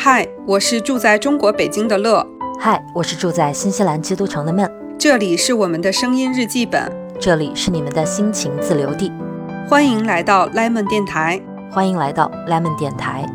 嗨，我是住在中国北京的乐。嗨，我是住在新西兰基督城的闷。这里是我们的声音日记本，这里是你们的心情自留地。欢迎来到 Lemon 电台，欢迎来到 Lemon 电台。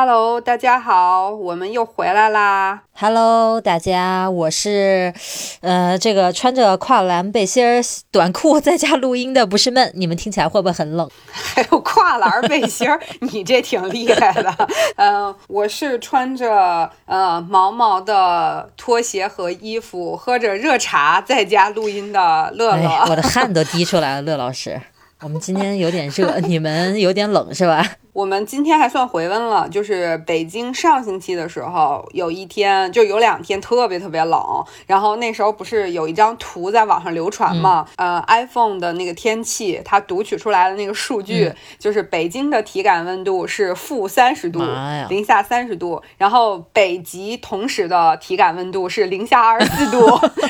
Hello，大家好，我们又回来啦。Hello，大家，我是，呃，这个穿着跨栏背心儿、短裤在家录音的，不是闷。你们听起来会不会很冷？还 有跨栏背心儿，你这挺厉害的。嗯，我是穿着呃毛毛的拖鞋和衣服，喝着热茶在家录音的乐乐。我的汗都滴出来了，乐老师。我们今天有点热，你们有点冷是吧？我们今天还算回温了，就是北京上星期的时候，有一天就有两天特别特别冷，然后那时候不是有一张图在网上流传嘛？呃，iPhone 的那个天气，它读取出来的那个数据，就是北京的体感温度是负三十度，零下三十度，然后北极同时的体感温度是零下二十四度，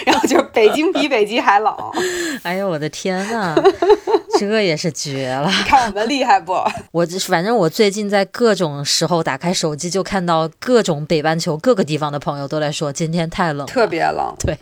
然后就北京比北极还冷。哎呦我的天呐，这也是绝了！你 看我们厉害不？我这反正。我最近在各种时候打开手机，就看到各种北半球各个地方的朋友都在说今天太冷，特别冷。对。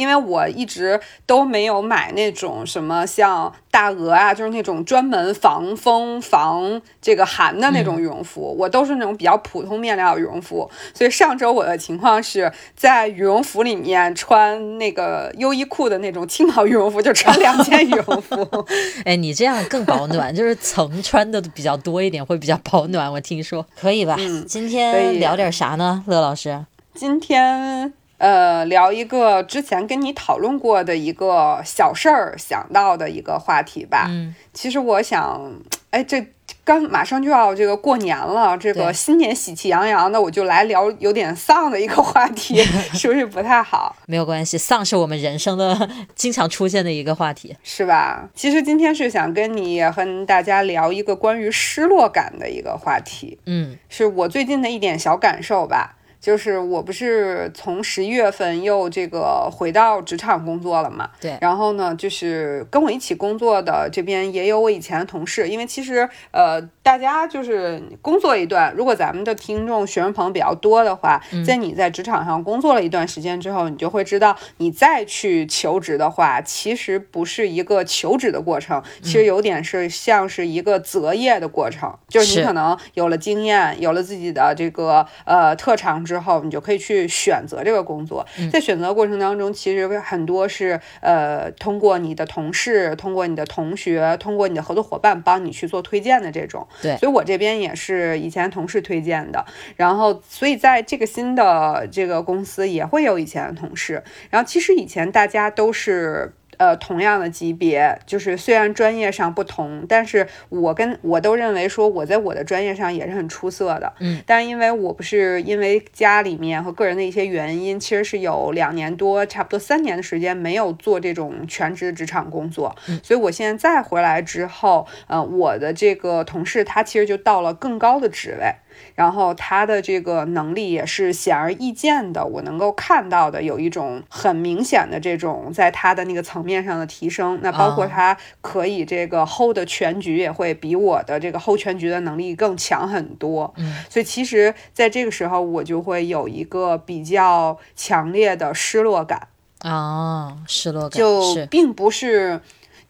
因为我一直都没有买那种什么像大鹅啊，就是那种专门防风防这个寒的那种羽绒服，我都是那种比较普通面料羽绒服。所以上周我的情况是在羽绒服里面穿那个优衣库的那种轻薄羽绒服，就穿两件羽绒服。哎，你这样更保暖，就是层穿的比较多一点，会比较保暖。我听说可以吧？嗯，今天聊点啥呢，乐老师？今天。呃，聊一个之前跟你讨论过的一个小事儿，想到的一个话题吧。嗯，其实我想，哎，这刚马上就要这个过年了，这个新年喜气洋洋的，我就来聊有点丧的一个话题，是不是不太好？没有关系，丧是我们人生的经常出现的一个话题，是吧？其实今天是想跟你和大家聊一个关于失落感的一个话题。嗯，是我最近的一点小感受吧。就是我不是从十一月份又这个回到职场工作了嘛？对。然后呢，就是跟我一起工作的这边也有我以前的同事，因为其实呃，大家就是工作一段，如果咱们的听众学生朋友比较多的话，在你在职场上工作了一段时间之后，你就会知道，你再去求职的话，其实不是一个求职的过程，其实有点是像是一个择业的过程，就是你可能有了经验，有了自己的这个呃特长。之后，你就可以去选择这个工作。在选择过程当中，其实很多是呃，通过你的同事、通过你的同学、通过你的合作伙伴帮你去做推荐的这种。对，所以我这边也是以前同事推荐的。然后，所以在这个新的这个公司也会有以前的同事。然后，其实以前大家都是。呃，同样的级别，就是虽然专业上不同，但是我跟我都认为说我在我的专业上也是很出色的。嗯，但因为我不是因为家里面和个人的一些原因，其实是有两年多，差不多三年的时间没有做这种全职职场工作。嗯，所以我现在再回来之后，呃，我的这个同事他其实就到了更高的职位。然后他的这个能力也是显而易见的，我能够看到的有一种很明显的这种在他的那个层面上的提升。那包括他可以这个 hold 全局，也会比我的这个 hold 全局的能力更强很多。嗯，所以其实在这个时候，我就会有一个比较强烈的失落感啊，失落感就并不是。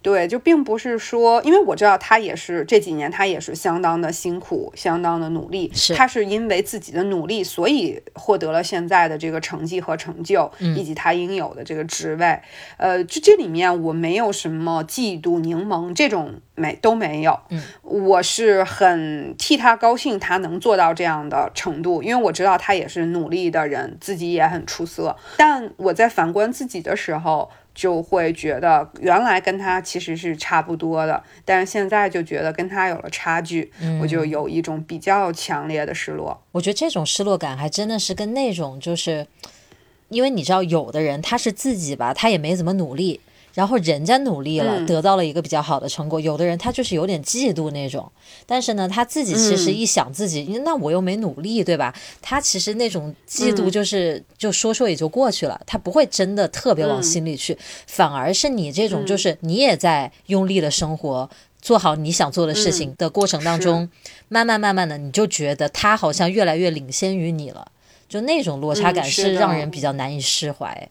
对，就并不是说，因为我知道他也是这几年他也是相当的辛苦，相当的努力。是，他是因为自己的努力，所以获得了现在的这个成绩和成就，以及他应有的这个职位。呃，就这里面我没有什么嫉妒、柠檬这种没都没有。嗯，我是很替他高兴，他能做到这样的程度，因为我知道他也是努力的人，自己也很出色。但我在反观自己的时候。就会觉得原来跟他其实是差不多的，但是现在就觉得跟他有了差距，我就有一种比较强烈的失落。我觉得这种失落感还真的是跟那种就是，因为你知道，有的人他是自己吧，他也没怎么努力。然后人家努力了，得到了一个比较好的成果。有的人他就是有点嫉妒那种，但是呢，他自己其实一想自己，那我又没努力，对吧？他其实那种嫉妒就是就说说也就过去了，他不会真的特别往心里去。反而是你这种，就是你也在用力的生活。做好你想做的事情的过程当中，慢慢慢慢的，你就觉得他好像越来越领先于你了，就那种落差感是让人比较难以释怀。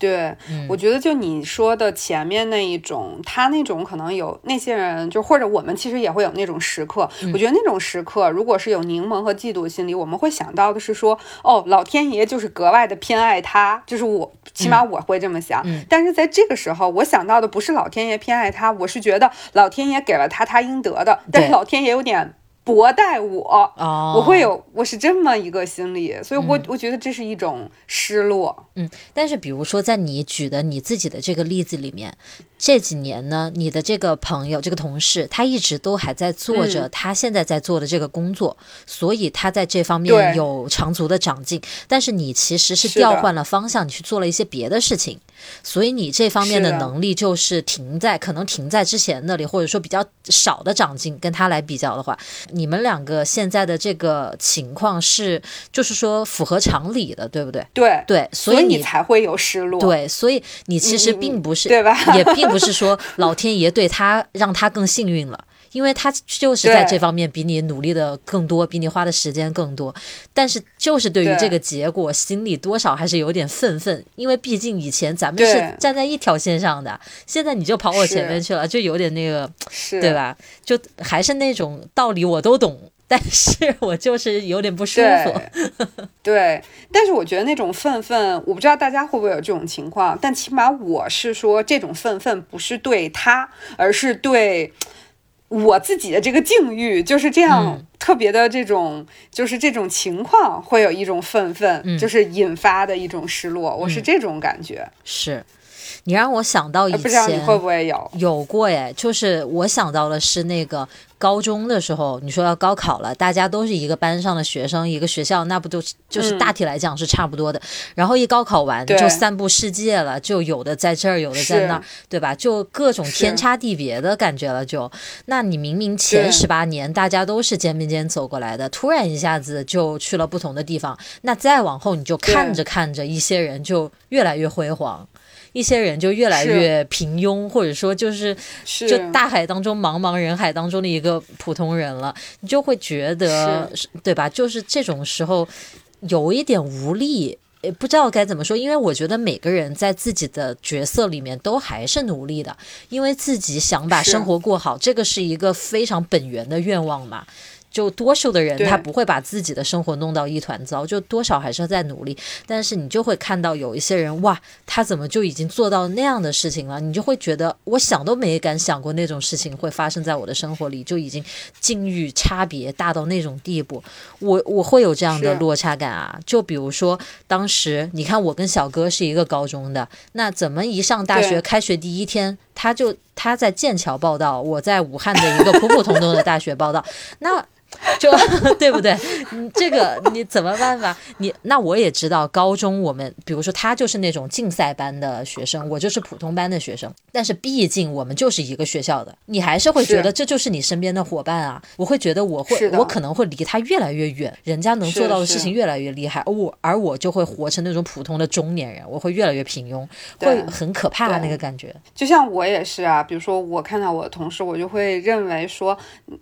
对，我觉得就你说的前面那一种，他那种可能有那些人，就或者我们其实也会有那种时刻。我觉得那种时刻，如果是有柠檬和嫉妒心理，我们会想到的是说，哦，老天爷就是格外的偏爱他，就是我，起码我会这么想。但是在这个时候，我想到的不是老天爷偏爱他，我是觉得老天爷给了他他应得的，但是老天爷有点。薄待我，我会有，我是这么一个心理，所以我我觉得这是一种失落。嗯，但是比如说在你举的你自己的这个例子里面。这几年呢，你的这个朋友、这个同事，他一直都还在做着他现在在做的这个工作，所以他在这方面有长足的长进。但是你其实是调换了方向，你去做了一些别的事情，所以你这方面的能力就是停在可能停在之前那里，或者说比较少的长进。跟他来比较的话，你们两个现在的这个情况是，就是说符合常理的，对不对？对对，所以你才会有失落。对，所以你其实并不是对吧？也并。不是说老天爷对他让他更幸运了，因为他就是在这方面比你努力的更多，比你花的时间更多。但是就是对于这个结果，心里多少还是有点愤愤，因为毕竟以前咱们是站在一条线上的，现在你就跑我前面去了，就有点那个，对吧？就还是那种道理我都懂。但是我就是有点不舒服，对。但是我觉得那种愤愤，我不知道大家会不会有这种情况，但起码我是说，这种愤愤不是对他，而是对我自己的这个境遇，就是这样特别的这种，就是这种情况会有一种愤愤，就是引发的一种失落，我是这种感觉。是你让我想到以前，不知道你会不会有有过哎，就是我想到的是那个。高中的时候，你说要高考了，大家都是一个班上的学生，一个学校，那不就就是大体来讲是差不多的。然后一高考完就散布世界了，就有的在这儿，有的在那儿，对吧？就各种天差地别的感觉了。就那你明明前十八年大家都是肩并肩走过来的，突然一下子就去了不同的地方，那再往后你就看着看着，一些人就越来越辉煌。一些人就越来越平庸，或者说就是就大海当中茫茫人海当中的一个普通人了，你就会觉得对吧？就是这种时候有一点无力，也不知道该怎么说。因为我觉得每个人在自己的角色里面都还是努力的，因为自己想把生活过好，这个是一个非常本源的愿望嘛。就多数的人，他不会把自己的生活弄到一团糟，就多少还是在努力。但是你就会看到有一些人，哇，他怎么就已经做到那样的事情了？你就会觉得，我想都没敢想过那种事情会发生在我的生活里，就已经境遇差别大到那种地步。我我会有这样的落差感啊！就比如说，当时你看，我跟小哥是一个高中的，那怎么一上大学，开学第一天，他就他在剑桥报道，我在武汉的一个普普通通的大学报道，那。就对不对？你这个你怎么办法？你那我也知道，高中我们比如说他就是那种竞赛班的学生，我就是普通班的学生。但是毕竟我们就是一个学校的，你还是会觉得这就是你身边的伙伴啊。我会觉得我会我可能会离他越来越远，人家能做到的事情越来越厉害，而我而我就会活成那种普通的中年人，我会越来越平庸，会很可怕那个感觉。就像我也是啊，比如说我看到我的同事，我就会认为说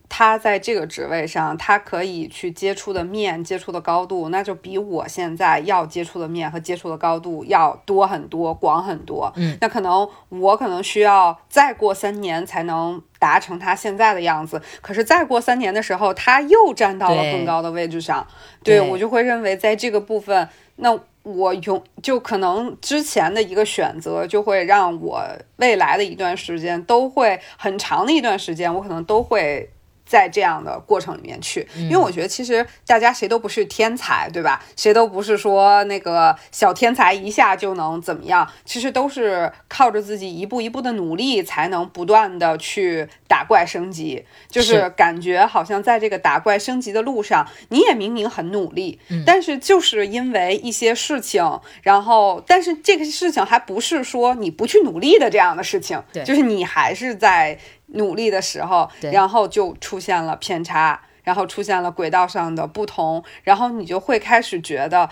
他在这个职位上。他可以去接触的面、接触的高度，那就比我现在要接触的面和接触的高度要多很多、广很多。嗯，那可能我可能需要再过三年才能达成他现在的样子。可是再过三年的时候，他又站到了更高的位置上，对我就会认为在这个部分，那我永就可能之前的一个选择，就会让我未来的一段时间都会很长的一段时间，我可能都会。在这样的过程里面去，因为我觉得其实大家谁都不是天才，对吧？谁都不是说那个小天才一下就能怎么样，其实都是靠着自己一步一步的努力，才能不断的去打怪升级。就是感觉好像在这个打怪升级的路上，你也明明很努力，但是就是因为一些事情，然后但是这个事情还不是说你不去努力的这样的事情，就是你还是在。努力的时候，然后就出现了偏差，然后出现了轨道上的不同，然后你就会开始觉得，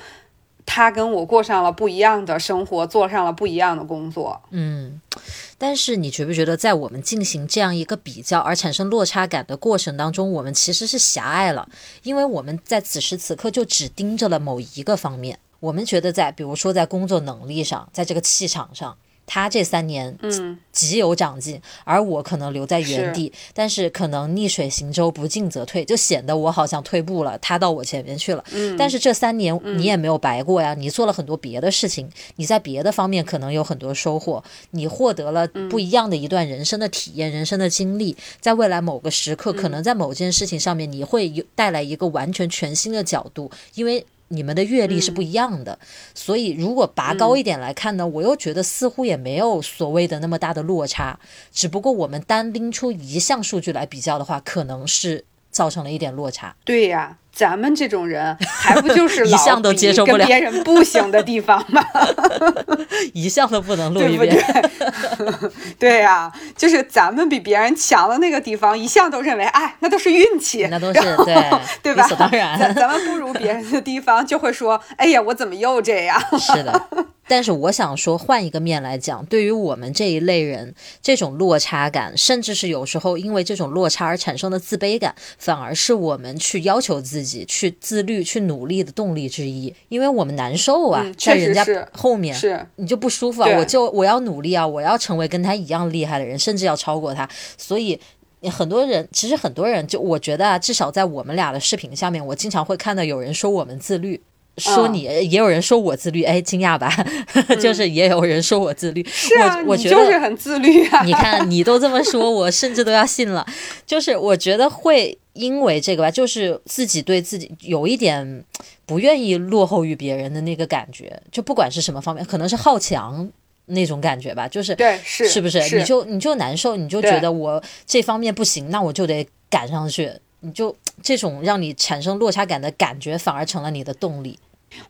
他跟我过上了不一样的生活，做上了不一样的工作。嗯，但是你觉不觉得，在我们进行这样一个比较而产生落差感的过程当中，我们其实是狭隘了，因为我们在此时此刻就只盯着了某一个方面。我们觉得在，比如说在工作能力上，在这个气场上。他这三年嗯极有长进，而我可能留在原地，但是可能逆水行舟，不进则退，就显得我好像退步了，他到我前面去了。嗯，但是这三年你也没有白过呀，你做了很多别的事情，你在别的方面可能有很多收获，你获得了不一样的一段人生的体验、人生的经历，在未来某个时刻，可能在某件事情上面，你会有带来一个完全全新的角度，因为。你们的阅历是不一样的，所以如果拔高一点来看呢，我又觉得似乎也没有所谓的那么大的落差，只不过我们单拎出一项数据来比较的话，可能是造成了一点落差。对呀。咱们这种人 还不就是一向都接受不了别人不行的地方吗？一向都不能录一遍。对 呀，就是咱们比别人强的那个地方，一向都认为，哎，那都是运气，那都是对对吧？当然，咱们不如别人的地方，就会说，哎呀，我怎么又这样？是的。但是我想说，换一个面来讲，对于我们这一类人，这种落差感，甚至是有时候因为这种落差而产生的自卑感，反而是我们去要求自己、去自律、去努力的动力之一。因为我们难受啊，在人家后面，是你就不舒服啊，我就我要努力啊，我要成为跟他一样厉害的人，甚至要超过他。所以很多人，其实很多人，就我觉得啊，至少在我们俩的视频下面，我经常会看到有人说我们自律。说你也有人说我自律，哎，惊讶吧？就是也有人说我自律，是啊，我觉得就是很自律啊。你看你都这么说，我甚至都要信了。就是我觉得会因为这个吧，就是自己对自己有一点不愿意落后于别人的那个感觉，就不管是什么方面，可能是好强那种感觉吧。就是对，是是不是？你就你就难受，你就觉得我这方面不行，那我就得赶上去。你就这种让你产生落差感的感觉，反而成了你的动力。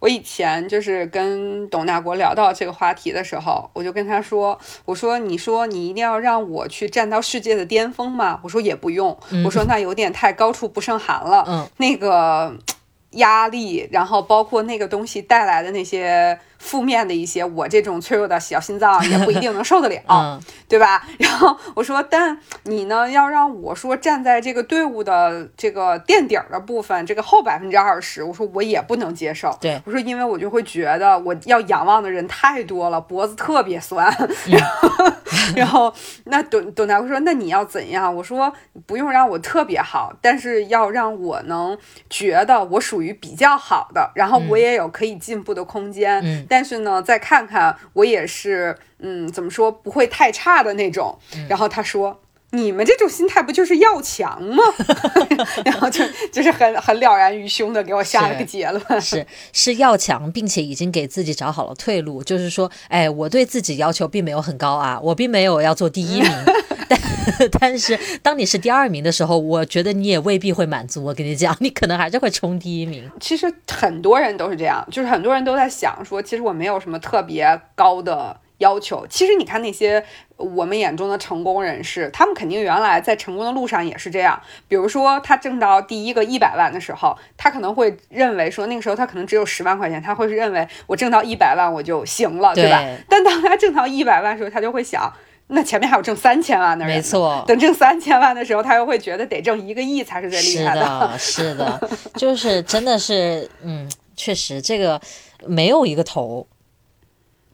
我以前就是跟董大国聊到这个话题的时候，我就跟他说：“我说，你说你一定要让我去站到世界的巅峰吗？我说也不用，我说那有点太高处不胜寒了。嗯，那个 压力，然后包括那个东西带来的那些。”负面的一些，我这种脆弱的小心脏也不一定能受得了，对吧？然后我说，但你呢，要让我说站在这个队伍的这个垫底儿的部分，这个后百分之二十，我说我也不能接受。对，我说因为我就会觉得我要仰望的人太多了，脖子特别酸。然后，然后那董董大夫说，那你要怎样？我说不用让我特别好，但是要让我能觉得我属于比较好的，然后我也有可以进步的空间。嗯。但是呢，再看看我也是，嗯，怎么说不会太差的那种。然后他说：“你们这种心态不就是要强吗？” 然后就就是很很了然于胸的给我下了个结论：是是要强，并且已经给自己找好了退路。就是说，哎，我对自己要求并没有很高啊，我并没有要做第一名。但但是，当你是第二名的时候，我觉得你也未必会满足。我跟你讲，你可能还是会冲第一名。其实很多人都是这样，就是很多人都在想说，其实我没有什么特别高的要求。其实你看那些我们眼中的成功人士，他们肯定原来在成功的路上也是这样。比如说，他挣到第一个一百万的时候，他可能会认为说，那个时候他可能只有十万块钱，他会认为我挣到一百万我就行了，对吧？但当他挣到一百万的时候，他就会想。那前面还有挣三千万的人，没错。等挣三千万的时候，他又会觉得得挣一个亿才是最厉害的。是的，是的，就是真的是，嗯，确实这个没有一个头，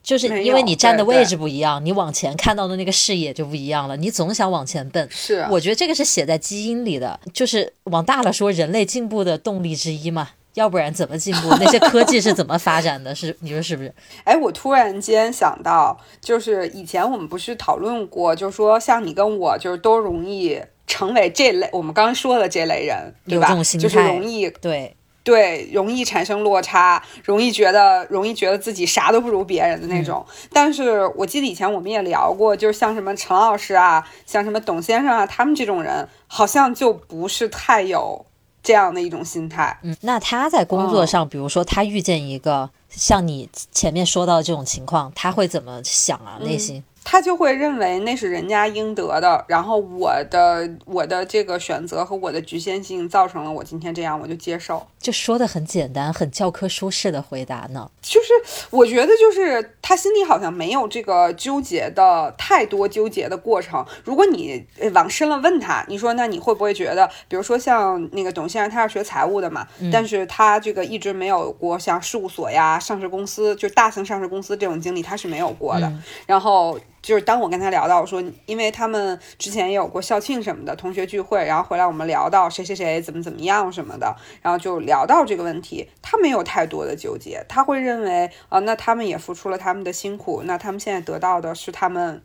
就是因为你站的位置不一样，你往前看到的那个视野就不一样了。你总想往前奔，是，我觉得这个是写在基因里的，就是往大了说，人类进步的动力之一嘛。要不然怎么进步？那些科技是怎么发展的？是你说是不是？哎，我突然间想到，就是以前我们不是讨论过，就是说像你跟我，就是都容易成为这类我们刚刚说的这类人，对吧？就是容易对对，容易产生落差，容易觉得容易觉得自己啥都不如别人的那种。但是我记得以前我们也聊过，就是像什么陈老师啊，像什么董先生啊，他们这种人好像就不是太有。这样的一种心态，嗯，那他在工作上，比如说他遇见一个像你前面说到的这种情况，他会怎么想啊？内心他就会认为那是人家应得的，然后我的我的这个选择和我的局限性造成了我今天这样，我就接受。就说的很简单，很教科书式的回答呢。就是我觉得，就是他心里好像没有这个纠结的太多纠结的过程。如果你往深了问他，你说那你会不会觉得，比如说像那个董先生，他是学财务的嘛，但是他这个一直没有过像事务所呀、上市公司，就大型上市公司这种经历，他是没有过的。然后。就是当我跟他聊到说，因为他们之前也有过校庆什么的同学聚会，然后回来我们聊到谁谁谁怎么怎么样什么的，然后就聊到这个问题，他没有太多的纠结，他会认为啊，那他们也付出了他们的辛苦，那他们现在得到的是他们。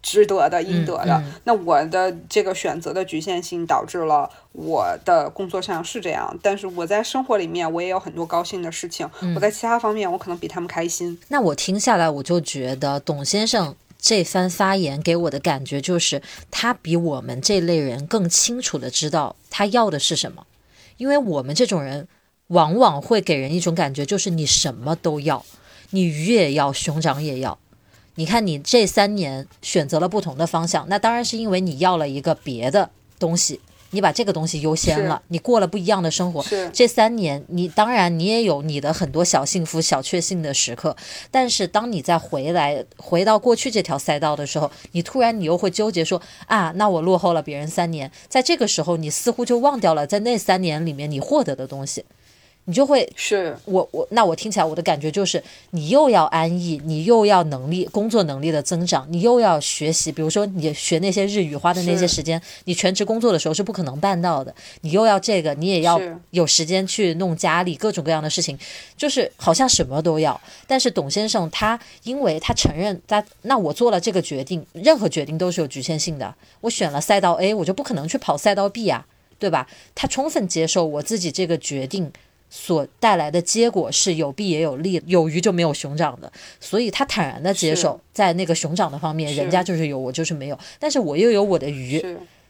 值得的，应得的。那我的这个选择的局限性导致了我的工作上是这样，但是我在生活里面我也有很多高兴的事情。我在其他方面我可能比他们开心。那我听下来，我就觉得董先生这番发言给我的感觉就是，他比我们这类人更清楚的知道他要的是什么。因为我们这种人往往会给人一种感觉，就是你什么都要，你鱼也要，熊掌也要。你看，你这三年选择了不同的方向，那当然是因为你要了一个别的东西，你把这个东西优先了，你过了不一样的生活。这三年，你当然你也有你的很多小幸福、小确幸的时刻，但是当你再回来回到过去这条赛道的时候，你突然你又会纠结说啊，那我落后了别人三年，在这个时候，你似乎就忘掉了在那三年里面你获得的东西。你就会是我我那我听起来我的感觉就是你又要安逸，你又要能力工作能力的增长，你又要学习，比如说你学那些日语花的那些时间，你全职工作的时候是不可能办到的。你又要这个，你也要有时间去弄家里各种各样的事情，就是好像什么都要。但是董先生他因为他承认他那我做了这个决定，任何决定都是有局限性的。我选了赛道 A，我就不可能去跑赛道 B 啊，对吧？他充分接受我自己这个决定。所带来的结果是有弊也有利，有鱼就没有熊掌的，所以他坦然的接受，在那个熊掌的方面，人家就是有，我就是没有，但是我又有我的鱼。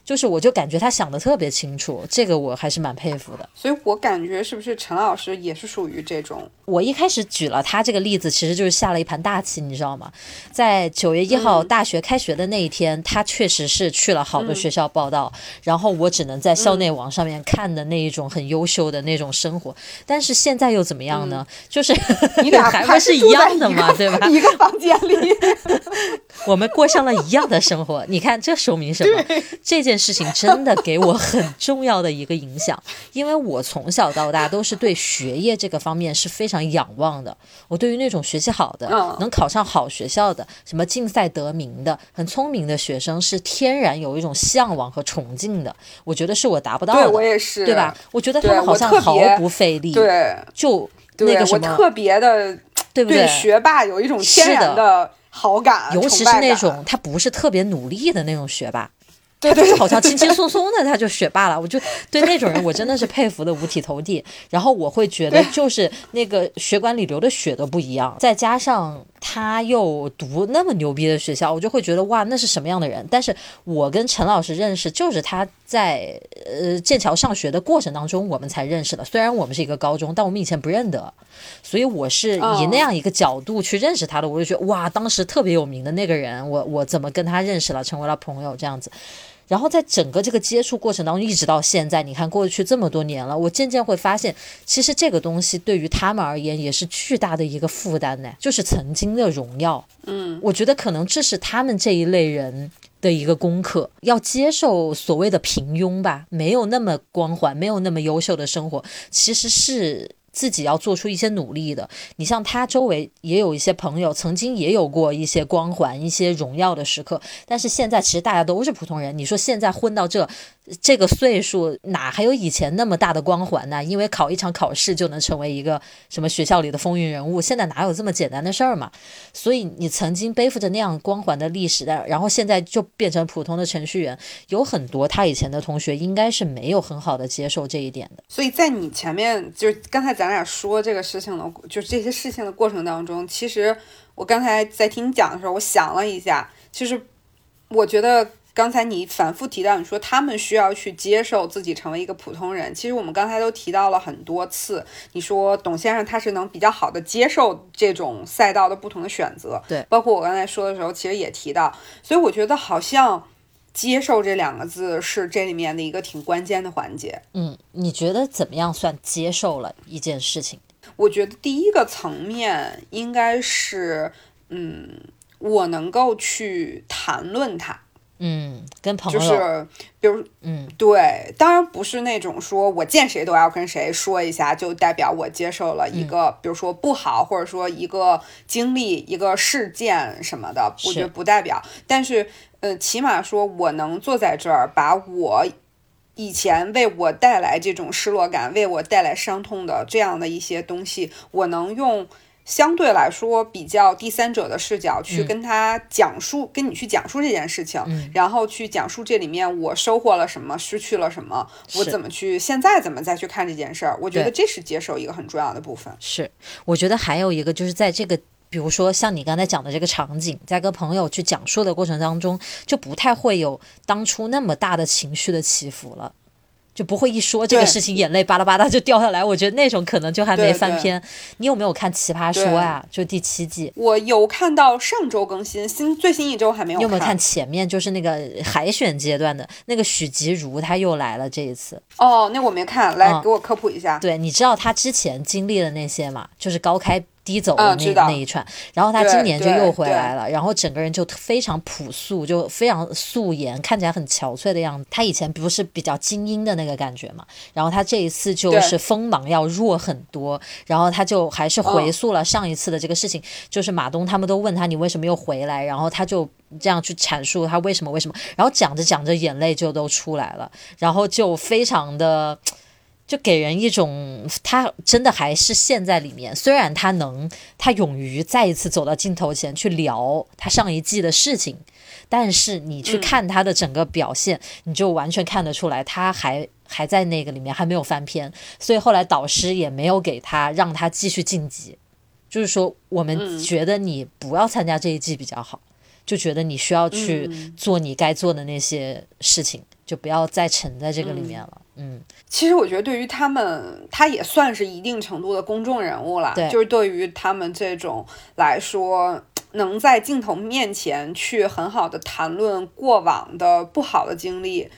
就是，我就感觉他想的特别清楚，这个我还是蛮佩服的。所以我感觉是不是陈老师也是属于这种？我一开始举了他这个例子，其实就是下了一盘大棋，你知道吗？在九月一号大学开学的那一天，他确实是去了好多学校报道，然后我只能在校内网上面看的那一种很优秀的那种生活。但是现在又怎么样呢？就是你 俩还是一样的嘛，对吧？一个房间里，我们过上了一样的生活。你看，这说明什么？这件。事情真的给我很重要的一个影响，因为我从小到大都是对学业这个方面是非常仰望的。我对于那种学习好的、能考上好学校的、什么竞赛得名的、很聪明的学生，是天然有一种向往和崇敬的。我觉得是我达不到的，我也是，对吧？我觉得他们好像毫不费力，对，就那个什么，特别的，对不对？学霸有一种天然的好感，尤其是那种他不是特别努力的那种学霸。他就是好像轻轻松松的他就学霸了，我就对那种人我真的是佩服的五体投地。然后我会觉得就是那个血管里流的血都不一样，再加上他又读那么牛逼的学校，我就会觉得哇，那是什么样的人？但是我跟陈老师认识就是他在呃剑桥上学的过程当中我们才认识的。虽然我们是一个高中，但我们以前不认得，所以我是以那样一个角度去认识他的。我就觉得哇，当时特别有名的那个人，我我怎么跟他认识了，成为了朋友这样子。然后在整个这个接触过程当中，一直到现在，你看过去这么多年了，我渐渐会发现，其实这个东西对于他们而言也是巨大的一个负担呢，就是曾经的荣耀。嗯，我觉得可能这是他们这一类人的一个功课，要接受所谓的平庸吧，没有那么光环，没有那么优秀的生活，其实是。自己要做出一些努力的。你像他周围也有一些朋友，曾经也有过一些光环、一些荣耀的时刻，但是现在其实大家都是普通人。你说现在混到这。这个岁数哪还有以前那么大的光环呢？因为考一场考试就能成为一个什么学校里的风云人物，现在哪有这么简单的事儿嘛？所以你曾经背负着那样光环的历史的，然后现在就变成普通的程序员，有很多他以前的同学应该是没有很好的接受这一点的。所以在你前面就是刚才咱俩说这个事情的，就是这些事情的过程当中，其实我刚才在听你讲的时候，我想了一下，其实我觉得。刚才你反复提到，你说他们需要去接受自己成为一个普通人。其实我们刚才都提到了很多次，你说董先生他是能比较好的接受这种赛道的不同的选择，对，包括我刚才说的时候，其实也提到，所以我觉得好像接受这两个字是这里面的一个挺关键的环节。嗯，你觉得怎么样算接受了一件事情？我觉得第一个层面应该是，嗯，我能够去谈论它，嗯，跟朋友，就是比如，嗯，对，当然不是那种说我见谁都要跟谁说一下，就代表我接受了一个，比如说不好，或者说一个经历、一个事件什么的，我觉得不代表。但是，呃，起码说我能坐在这儿，把我。以前为我带来这种失落感，为我带来伤痛的这样的一些东西，我能用相对来说比较第三者的视角去跟他讲述，跟你去讲述这件事情，然后去讲述这里面我收获了什么，失去了什么，我怎么去现在怎么再去看这件事儿？我觉得这是接受一个很重要的部分。是，我觉得还有一个就是在这个。比如说像你刚才讲的这个场景，在跟朋友去讲述的过程当中，就不太会有当初那么大的情绪的起伏了，就不会一说这个事情，眼泪巴拉巴拉就掉下来。我觉得那种可能就还没翻篇。你有没有看《奇葩说》呀？就第七季，我有看到上周更新，新最新一周还没有。你有没有看前面？就是那个海选阶段的那个许吉如，他又来了这一次。哦，那我没看，来给我科普一下。对，你知道他之前经历的那些嘛？就是高开。低走的那那一串，然后他今年就又回来了，然后整个人就非常朴素，就非常素颜，看起来很憔悴的样子。他以前不是比较精英的那个感觉嘛，然后他这一次就是锋芒要弱很多，然后他就还是回溯了上一次的这个事情，就是马东他们都问他你为什么又回来，然后他就这样去阐述他为什么为什么，然后讲着讲着眼泪就都出来了，然后就非常的。就给人一种，他真的还是陷在里面。虽然他能，他勇于再一次走到镜头前去聊他上一季的事情，但是你去看他的整个表现，你就完全看得出来，他还还在那个里面，还没有翻篇。所以后来导师也没有给他让他继续晋级，就是说我们觉得你不要参加这一季比较好，就觉得你需要去做你该做的那些事情，就不要再沉在这个里面了。嗯，其实我觉得对于他们，他也算是一定程度的公众人物了。对，就是对于他们这种来说，能在镜头面前去很好的谈论过往的不好的经历，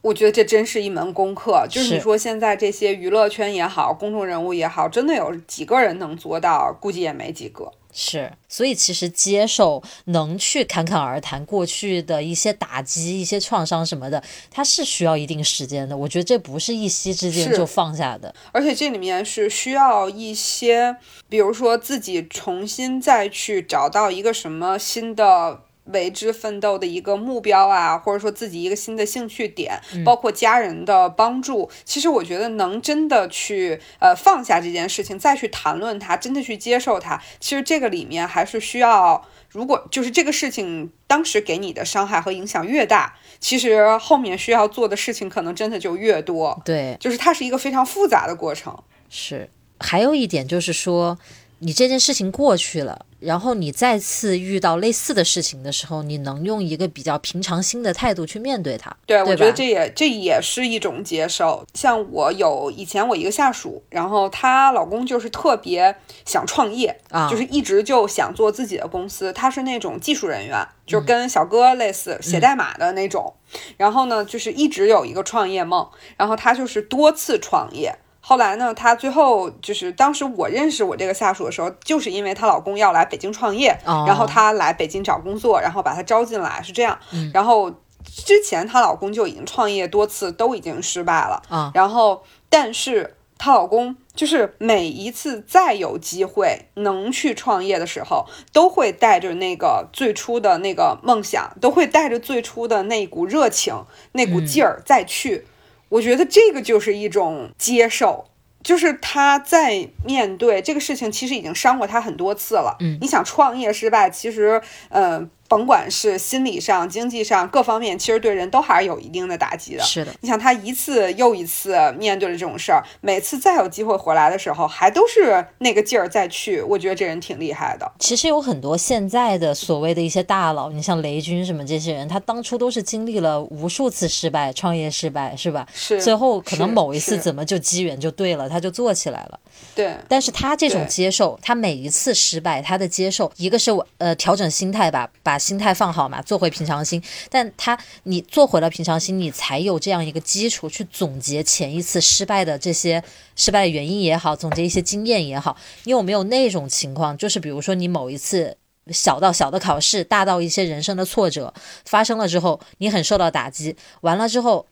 我觉得这真是一门功课。就是你说现在这些娱乐圈也好，公众人物也好，真的有几个人能做到？估计也没几个。是，所以其实接受能去侃侃而谈过去的一些打击、一些创伤什么的，它是需要一定时间的。我觉得这不是一夕之间就放下的，而且这里面是需要一些，比如说自己重新再去找到一个什么新的。为之奋斗的一个目标啊，或者说自己一个新的兴趣点，包括家人的帮助，其实我觉得能真的去呃放下这件事情，再去谈论它，真的去接受它，其实这个里面还是需要，如果就是这个事情当时给你的伤害和影响越大，其实后面需要做的事情可能真的就越多。对，就是它是一个非常复杂的过程。是，还有一点就是说。你这件事情过去了，然后你再次遇到类似的事情的时候，你能用一个比较平常心的态度去面对它。对，我觉得这也这也是一种接受。像我有以前我一个下属，然后她老公就是特别想创业啊，就是一直就想做自己的公司。他是那种技术人员，就跟小哥类似，写代码的那种。然后呢，就是一直有一个创业梦，然后他就是多次创业。后来呢，她最后就是当时我认识我这个下属的时候，就是因为她老公要来北京创业，然后她来北京找工作，然后把她招进来，是这样。然后之前她老公就已经创业多次，都已经失败了。然后但是她老公就是每一次再有机会能去创业的时候，都会带着那个最初的那个梦想，都会带着最初的那股热情、那股劲儿再去。我觉得这个就是一种接受，就是他在面对这个事情，其实已经伤过他很多次了。嗯，你想创业失败，其实，呃，甭管是心理上、经济上各方面，其实对人都还是有一定的打击的。是的，你想他一次又一次面对了这种事儿，每次再有机会回来的时候，还都是那个劲儿再去，我觉得这人挺厉害的。其实有很多现在的所谓的一些大佬，你像雷军什么这些人，他当初都是经历了无数次失败，创业失败是吧？是。最后可能某一次怎么就机缘就对了，他就做起来了。对，但是他这种接受，他每一次失败，他的接受，一个是我呃调整心态吧，把心态放好嘛，做回平常心。但他你做回了平常心，你才有这样一个基础去总结前一次失败的这些失败的原因也好，总结一些经验也好。你有没有那种情况，就是比如说你某一次。小到小的考试，大到一些人生的挫折发生了之后，你很受到打击，完了之后，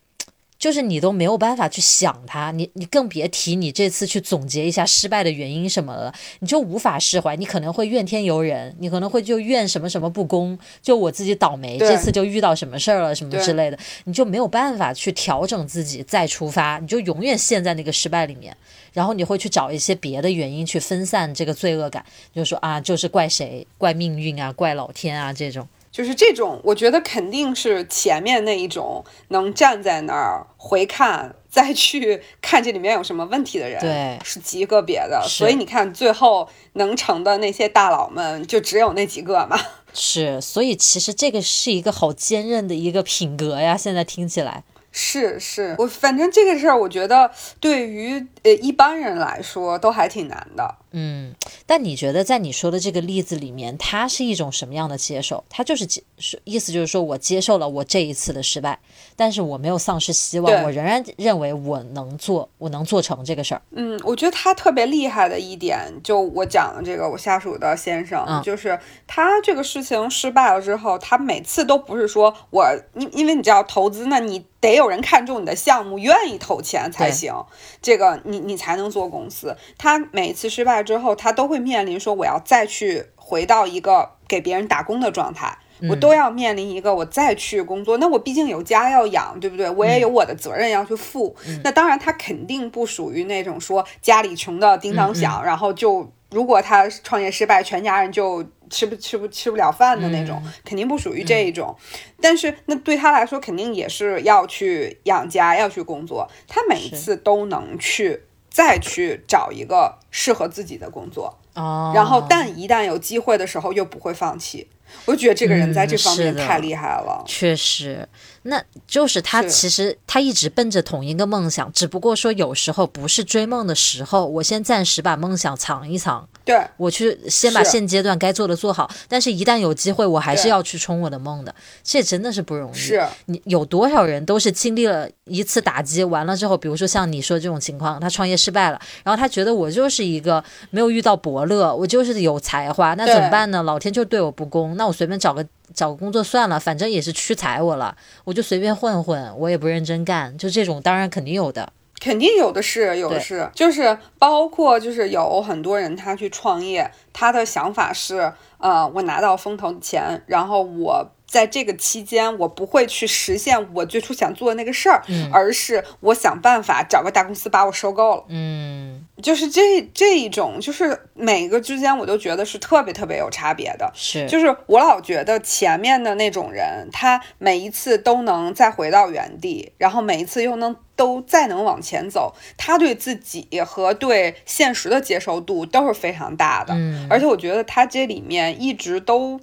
就是你都没有办法去想它，你你更别提你这次去总结一下失败的原因什么了，你就无法释怀，你可能会怨天尤人，你可能会就怨什么什么不公，就我自己倒霉，这次就遇到什么事儿了什么之类的，你就没有办法去调整自己再出发，你就永远陷在那个失败里面，然后你会去找一些别的原因去分散这个罪恶感，就说啊，就是怪谁，怪命运啊，怪老天啊这种。就是这种，我觉得肯定是前面那一种能站在那儿回看，再去看这里面有什么问题的人，对是极个别的。所以你看，最后能成的那些大佬们，就只有那几个嘛。是，所以其实这个是一个好坚韧的一个品格呀。现在听起来，是是，我反正这个事儿，我觉得对于呃一般人来说都还挺难的。嗯，但你觉得在你说的这个例子里面，它是一种什么样的接受？它就是接，是意思就是说我接受了我这一次的失败，但是我没有丧失希望，我仍然认为我能做，我能做成这个事儿。嗯，我觉得他特别厉害的一点，就我讲的这个我下属的先生，嗯就是他这个事情失败了之后，他每次都不是说我，因因为你知道投资那，你得有人看中你的项目，愿意投钱才行，这个你你才能做公司。他每次失败之后，他都会面临说我要再去回到一个给别人打工的状态。我都要面临一个我再去工作，那我毕竟有家要养，对不对？我也有我的责任要去负。那当然，他肯定不属于那种说家里穷的叮当响，然后就如果他创业失败，全家人就吃不吃不吃不了饭的那种，肯定不属于这一种。但是那对他来说，肯定也是要去养家，要去工作。他每一次都能去再去找一个适合自己的工作。哦，然后，但一旦有机会的时候，又不会放弃。我就觉得这个人在这方面太厉害了。确实，那就是他其实他一直奔着同一个梦想，只不过说有时候不是追梦的时候，我先暂时把梦想藏一藏，对，我去先把现阶段该做的做好，但是一旦有机会，我还是要去冲我的梦的，这真的是不容易。是。你有多少人都是经历了一次打击，完了之后，比如说像你说这种情况，他创业失败了，然后他觉得我就是一个没有遇到伯乐，我就是有才华，那怎么办呢？老天就对我不公，那我随便找个找个工作算了，反正也是屈才我了，我就随便混混，我也不认真干，就这种当然肯定有的。肯定有的是，有的是，就是包括就是有很多人他去创业，他的想法是，呃，我拿到风投的钱，然后我在这个期间，我不会去实现我最初想做的那个事儿，而是我想办法找个大公司把我收购了。嗯，就是这这一种，就是每个之间我都觉得是特别特别有差别的。是，就是我老觉得前面的那种人，他每一次都能再回到原地，然后每一次又能都再能往前走，他对自己和对现实的接受度都是非常大的。嗯而且我觉得他这里面一直都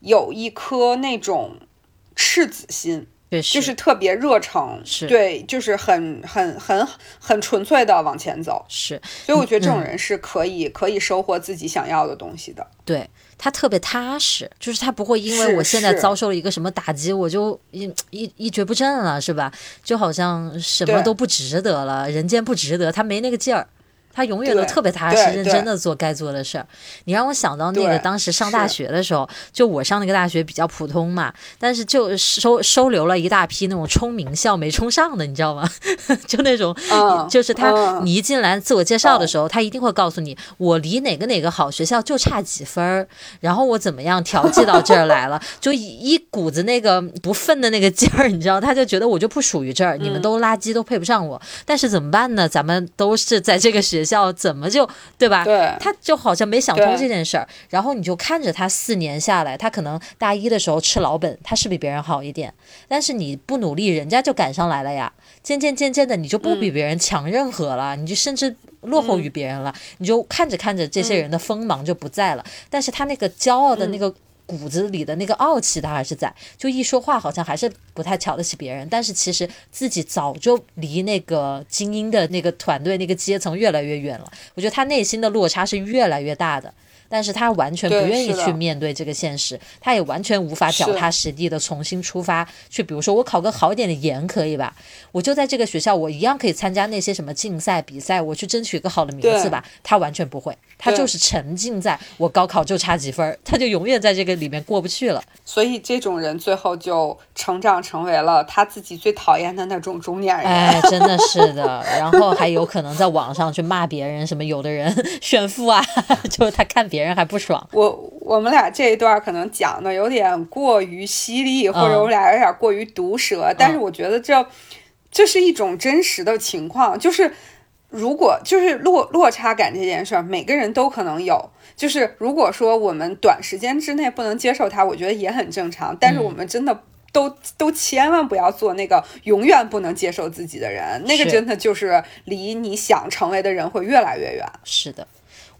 有一颗那种赤子心，确实就是特别热诚，是对，就是很很很很纯粹的往前走。是，所以我觉得这种嗯人是可以、可以收获自己想要的东西的。对他特别踏实，就是他不会因为我现在遭受了一个什么打击，我就一一一蹶不振了，是吧？就好像什么都不值得了，人间不值得，他没那个劲儿。他永远都特别踏实、认真的做该做的事儿。你让我想到那个当时上大学的时候，就我上那个大学比较普通嘛，但是就收收留了一大批那种冲名校没冲上的，你知道吗？就那种嗯，就是他，嗯你一进来自我介绍的时候，他一定会告诉你，我离哪个哪个好学校就差几分儿，然后我怎么样调剂到这儿来了，就一一股子那个不忿的那个劲儿，你知道，他就觉得我就不属于这儿，你们都垃圾，都配不上我。但是怎么办呢？咱们都是在这个学学校怎么就对吧？对，他就好像没想通这件事儿。然后你就看着他四年下来，他可能大一的时候吃老本，他是比别人好一点，但是你不努力，人家就赶上来了呀。渐渐渐渐的，你就不比别人强任何了，你就甚至落后于别人了。你就看着看着，这些人的锋芒就不在了，但是他那个骄傲的那个。骨子里的那个傲气，他还是在，就一说话好像还是不太瞧得起别人，但是其实自己早就离那个精英的那个团队、那个阶层越来越远了。我觉得他内心的落差是越来越大的。但是他完全不愿意去面对这个现实，他也完全无法脚踏实地的重新出发去。比如说，我考个好一点的研可以吧？我就在这个学校，我一样可以参加那些什么竞赛比赛，我去争取一个好的名次吧。他完全不会，他就是沉浸在我高考就差几分，他就永远在这个里面过不去了。所以这种人最后就成长成为了他自己最讨厌的那种中年人。哎，真的是的。然后还有可能在网上去骂别人，什么有的人 炫富啊，就是他看别。别人还不爽，我我们俩这一段可能讲的有点过于犀利，或者我们俩有点过于毒舌，但是我觉得这这是一种真实的情况，就是如果就是落落差感这件事儿，每个人都可能有，就是如果说我们短时间之内不能接受它，我觉得也很正常，但是我们真的都都千万不要做那个永远不能接受自己的人，那个真的就是离你想成为的人会越来越远。是的。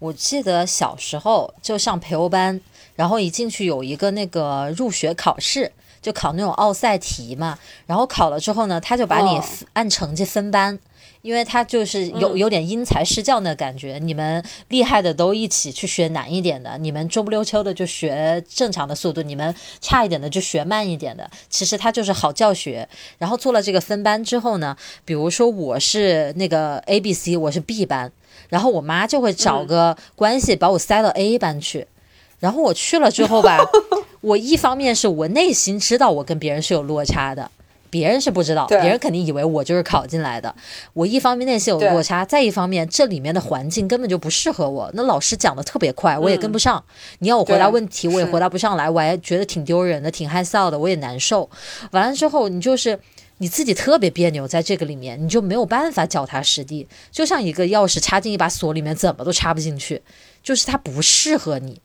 我记得小时候就上培优班，然后一进去有一个那个入学考试，就考那种奥赛题嘛。然后考了之后呢，他就把你按成绩分班，因为他就是有有点因材施教那感觉。你们厉害的都一起去学难一点的，你们中不溜秋的就学正常的速度，你们差一点的就学慢一点的。其实他就是好教学。然后做了这个分班之后呢，比如说我是那个 A B C，我是 B 班。然后我妈就会找个关系把我塞到 A 班去，然后我去了之后吧，我一方面是我内心知道我跟别人是有落差的，别人是不知道，别人肯定以为我就是考进来的。我一方面内心有落差，再一方面这里面的环境根本就不适合我，那老师讲的特别快，我也跟不上。你要我回答问题，我也回答不上来，我还觉得挺丢人的，挺害臊的，我也难受。完了之后，你就是。你自己特别别扭，在这个里面你就没有办法脚踏实地，就像一个钥匙插进一把锁里面，怎么都插不进去，就是它不适合你。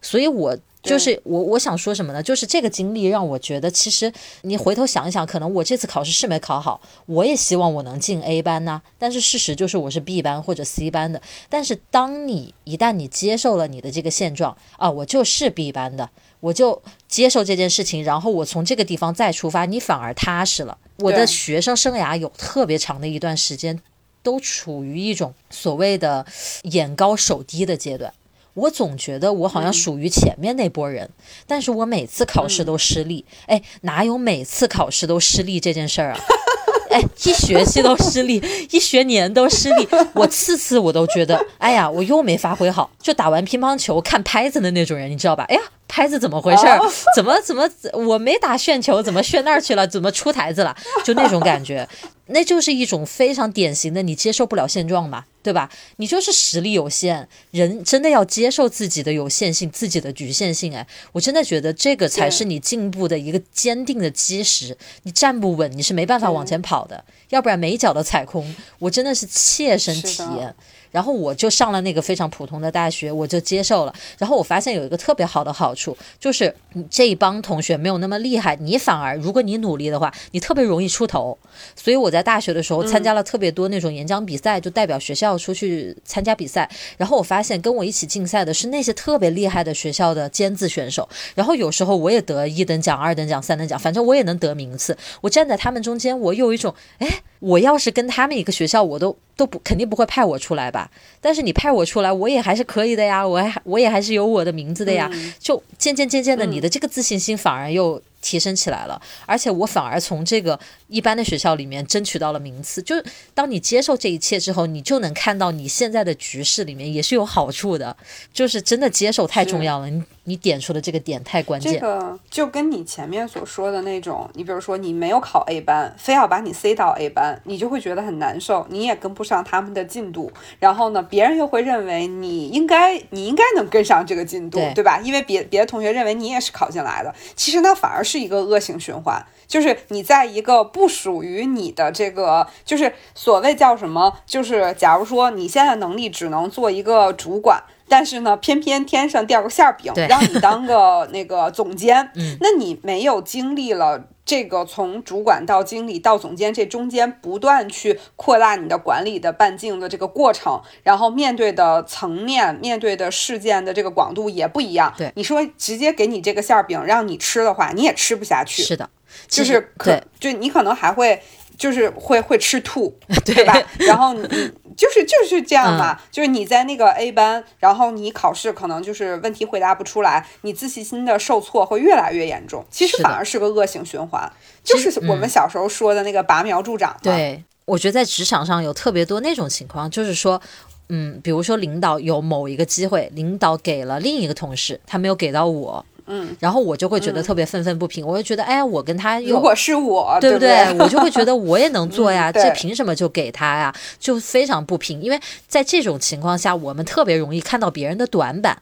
所以，我就是我，我想说什么呢？就是这个经历让我觉得，其实你回头想一想，可能我这次考试是没考好，我也希望我能进 A 班呢。但是事实就是我是 B 班或者 C 班的。但是当你一旦你接受了你的这个现状啊，我就是 B 班的。我就接受这件事情，然后我从这个地方再出发，你反而踏实了。我的学生生涯有特别长的一段时间，都处于一种所谓的眼高手低的阶段。我总觉得我好像属于前面那波人，但是我每次考试都失利。哎，哪有每次考试都失利这件事儿啊？哎，一学期都失利，一学年都失利。我次次我都觉得，哎呀，我又没发挥好，就打完乒乓球看拍子的那种人，你知道吧？哎呀。拍子怎么回事？怎么怎么我没打旋球，怎么旋那儿去了？怎么出台子了？就那种感觉，那就是一种非常典型的你接受不了现状嘛，对吧？你就是实力有限，人真的要接受自己的有限性，自己的局限性。哎，我真的觉得这个才是你进步的一个坚定的基石。你站不稳，你是没办法往前跑的。要不然每脚都踩空，我真的是切身体验。然后我就上了那个非常普通的大学，我就接受了。然后我发现有一个特别好的好处，就是你这一帮同学没有那么厉害，你反而如果你努力的话，你特别容易出头。所以我在大学的时候参加了特别多那种演讲比赛，就代表学校出去参加比赛。然后我发现跟我一起竞赛的是那些特别厉害的学校的尖子选手。然后有时候我也得一等奖、二等奖、三等奖，反正我也能得名次。我站在他们中间，我有一种哎。我要是跟他们一个学校，我都都不肯定不会派我出来吧。但是你派我出来，我也还是可以的呀，我还我也还是有我的名字的呀。就渐渐渐渐的，你的这个自信心反而又。提升起来了，而且我反而从这个一般的学校里面争取到了名次。就是当你接受这一切之后，你就能看到你现在的局势里面也是有好处的。就是真的接受太重要了，你你点出的这个点太关键。这个就跟你前面所说的那种，你比如说你没有考 A 班，非要把你塞到 A 班，你就会觉得很难受，你也跟不上他们的进度。然后呢，别人又会认为你应该你应该能跟上这个进度，对吧？因为别别的同学认为你也是考进来的，其实那反而是。是一个恶性循环，就是你在一个不属于你的这个，就是所谓叫什么，就是假如说你现在能力只能做一个主管。但是呢，偏偏天上掉个馅儿饼，让你当个 那个总监，那你没有经历了这个从主管到经理到总监这中间不断去扩大你的管理的半径的这个过程，然后面对的层面、面对的事件的这个广度也不一样。对，你说直接给你这个馅儿饼让你吃的话，你也吃不下去。是的，就是可就你可能还会就是会会吃吐，对吧？然后你。就是就是这样嘛，就是你在那个 A 班，然后你考试可能就是问题回答不出来，你自信心的受挫会越来越严重，其实反而是个恶性循环，就是我们小时候说的那个拔苗助长。对，我觉得在职场上有特别多那种情况，就是说，嗯，比如说领导有某一个机会，领导给了另一个同事，他没有给到我。嗯，然后我就会觉得特别愤愤不平，我就觉得，哎，我跟他如果是我，对不对？我就会觉得我也能做呀，这凭什么就给他呀？就非常不平，因为在这种情况下，我们特别容易看到别人的短板。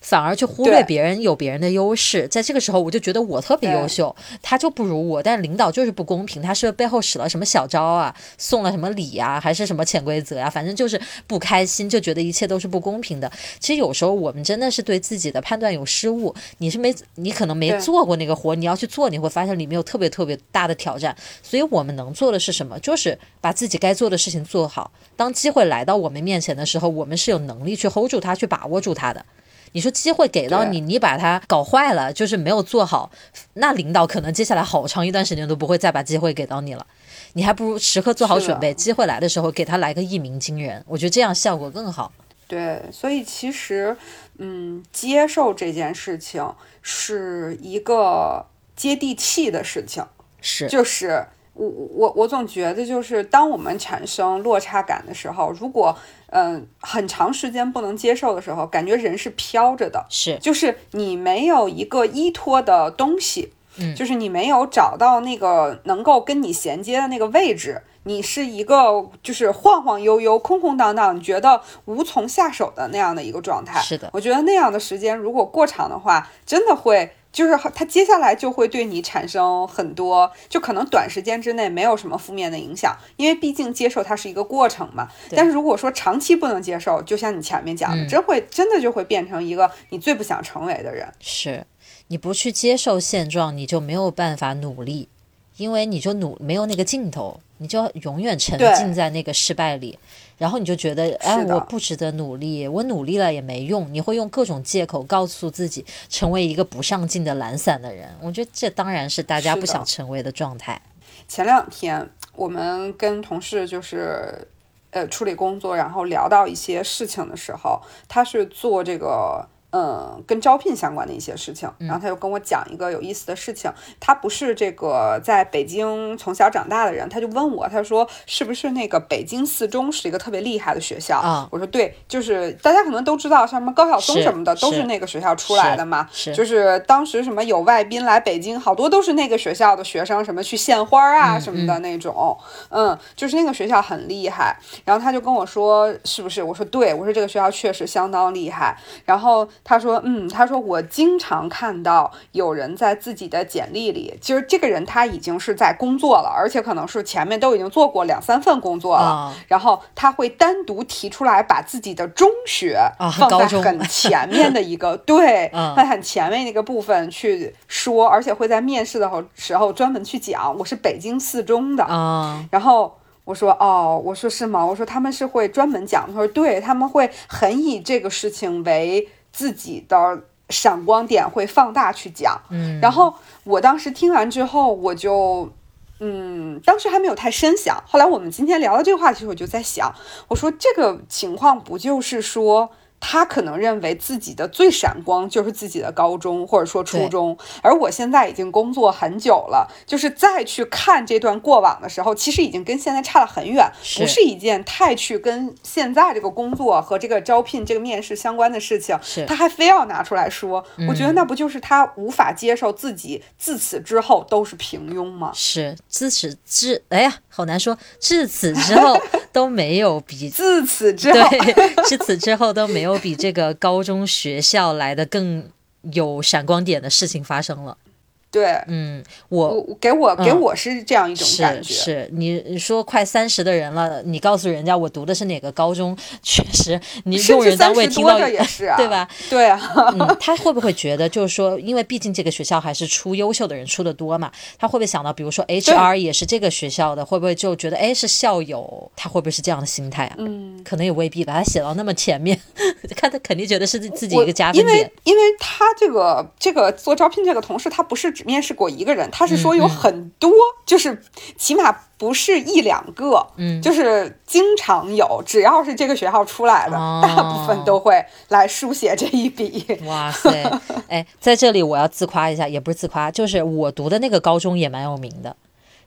反而去忽略别人有别人的优势，在这个时候我就觉得我特别优秀，他就不如我。但领导就是不公平，他是背后使了什么小招啊，送了什么礼啊，还是什么潜规则啊？反正就是不开心，就觉得一切都是不公平的。其实有时候我们真的是对自己的判断有失误。你是没，你可能没做过那个活，你要去做，你会发现里面有特别特别大的挑战。所以我们能做的是什么？就是把自己该做的事情做好。当机会来到我们面前的时候，我们是有能力去 hold 住它，去把握住它的。你说机会给到你，你把它搞坏了，就是没有做好，那领导可能接下来好长一段时间都不会再把机会给到你了。你还不如时刻做好准备，机会来的时候给他来个一鸣惊人，我觉得这样效果更好。对，所以其实，嗯，接受这件事情是一个接地气的事情，是，就是。我我我总觉得，就是当我们产生落差感的时候，如果嗯很长时间不能接受的时候，感觉人是飘着的，是，就是你没有一个依托的东西，嗯，就是你没有找到那个能够跟你衔接的那个位置，你是一个就是晃晃悠悠、空空荡荡，你觉得无从下手的那样的一个状态。是的，我觉得那样的时间如果过长的话，真的会。就是他接下来就会对你产生很多，就可能短时间之内没有什么负面的影响，因为毕竟接受它是一个过程嘛。但是如果说长期不能接受，就像你前面讲的，真会真的就会变成一个你最不想成为的人。是，你不去接受现状，你就没有办法努力，因为你就努没有那个劲头，你就永远沉浸在那个失败里。然后你就觉得，哎，我不值得努力，我努力了也没用。你会用各种借口告诉自己，成为一个不上进的懒散的人。我觉得这当然是大家不想成为的状态。前两天我们跟同事就是，呃，处理工作，然后聊到一些事情的时候，他是做这个。嗯，跟招聘相关的一些事情，然后他就跟我讲一个有意思的事情。他不是这个在北京从小长大的人，他就问我，他说是不是那个北京四中是一个特别厉害的学校？啊，我说对，就是大家可能都知道，像什么高晓松什么的都是那个学校出来的嘛。是，就是当时什么有外宾来北京，好多都是那个学校的学生，什么去献花啊什么的那种。嗯，就是那个学校很厉害。然后他就跟我说，是不是？我说对，我说这个学校确实相当厉害。然后。他说：“嗯，他说我经常看到有人在自己的简历里，其实这个人他已经是在工作了，而且可能是前面都已经做过两三份工作了。然后他会单独提出来，把自己的中学 放在很前面的一个对，在很前面那个部分去说，而且会在面试的时候专门去讲，我是北京四中的。然后我说哦，我说是吗？我说他们是会专门讲。他说对，他们会很以这个事情为。”自己的闪光点会放大去讲，嗯，然后我当时听完之后，我就，嗯，当时还没有太深想。后来我们今天聊到这个话题，我就在想，我说这个情况不就是说。他可能认为自己的最闪光就是自己的高中或者说初中，而我现在已经工作很久了，就是再去看这段过往的时候，其实已经跟现在差了很远，不是一件太去跟现在这个工作和这个招聘、这个面试相关的事情。他还非要拿出来说，我觉得那不就是他无法接受自己自此之后都是平庸吗？是自此之，哎呀，好难说，至此之后都没有比 自此之后，对，至此之后都没有。比这个高中学校来的更有闪光点的事情发生了。对，嗯，我我给我给我是这样一种感觉。是是，你你说快三十的人了，你告诉人家我读的是哪个高中，确实你用人单位听到也是啊，对吧？对啊，嗯，他会不会觉得就是说，因为毕竟这个学校还是出优秀的人出的多嘛，他会不会想到，比如说 HR 也是这个学校的，会不会就觉得哎是校友，他会不会是这样的心态啊？嗯，可能也未必把他写到那么前面，看他肯定觉得是自己一个加分点，因为因为他这个这个做招聘这个同事，他不是。面试过一个人，他是说有很多，就是起码不是一两个，嗯，就是经常有，只要是这个学校出来的，大部分都会来书写这一笔。哇塞，哎，在这里我要自夸一下，也不是自夸，就是我读的那个高中也蛮有名的。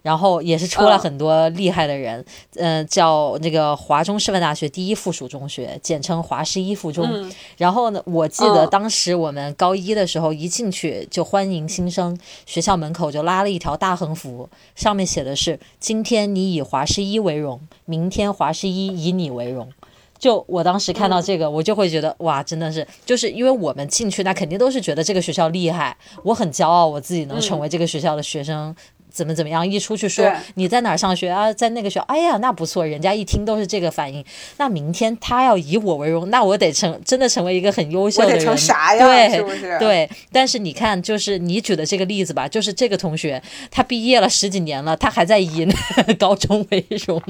然后也是出了很多厉害的人，嗯，叫那个华中师范大学第一附属中学，简称华师一附中。然后呢，我记得当时我们高一的时候一进去就欢迎新生，学校门口就拉了一条大横幅，上面写的是“今天你以华师一为荣，明天华师一以你为荣”。就我当时看到这个，我就会觉得哇，真的是，就是因为我们进去，那肯定都是觉得这个学校厉害，我很骄傲，我自己能成为这个学校的学生。怎么怎么样？一出去说你在哪儿上学啊？在那个学校，哎呀，那不错。人家一听都是这个反应。那明天他要以我为荣，那我得成真的成为一个很优秀的人。成啥呀？对，是不是？对。但是你看，就是你举的这个例子吧，就是这个同学，他毕业了十几年了，他还在以 高中为荣，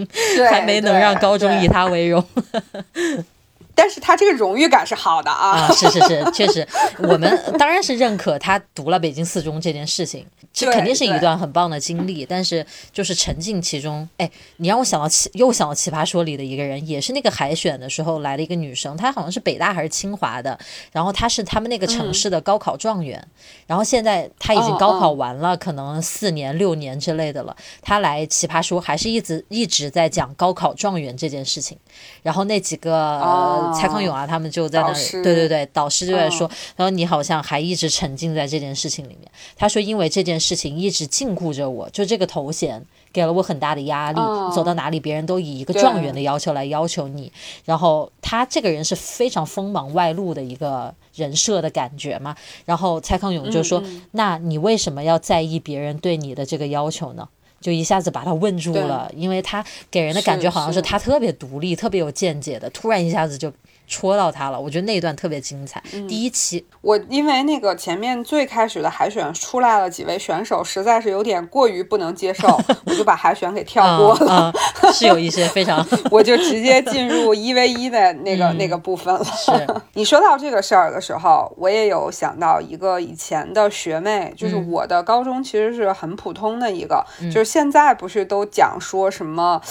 还没能让高中以他为荣。但是他这个荣誉感是好的啊！啊，是是是，确实，我们当然是认可他读了北京四中这件事情，这肯定是一段很棒的经历。但是就是沉浸其中，哎，你让我想到奇，又想到《奇葩说》里的一个人，也是那个海选的时候来了一个女生，她好像是北大还是清华的，然后她是他们那个城市的高考状元，然后现在她已经高考完了，可能四年六年之类的了，她来《奇葩说》还是一直一直在讲高考状元这件事情，然后那几个。蔡康永啊，他们就在那里，对对对，导师就在说，然后你好像还一直沉浸在这件事情里面。他说，因为这件事情一直禁锢着我，就这个头衔给了我很大的压力。走到哪里，别人都以一个状元的要求来要求你。然后他这个人是非常锋芒外露的一个人设的感觉嘛。然后蔡康永就说：“那你为什么要在意别人对你的这个要求呢？”就一下子把他问住了，因为他给人的感觉好像是他特别独立、特别有见解的，突然一下子就。戳到他了，我觉得那一段特别精彩。第一期我因为那个前面最开始的海选出来了几位选手，实在是有点过于不能接受，我就把海选给跳过了。是有一些非常 我就直接进入一 v 一的那个那个部分了。是你说到这个事儿的时候，我也有想到一个以前的学妹，就是我的高中其实是很普通的一个，就是现在不是都讲说什么。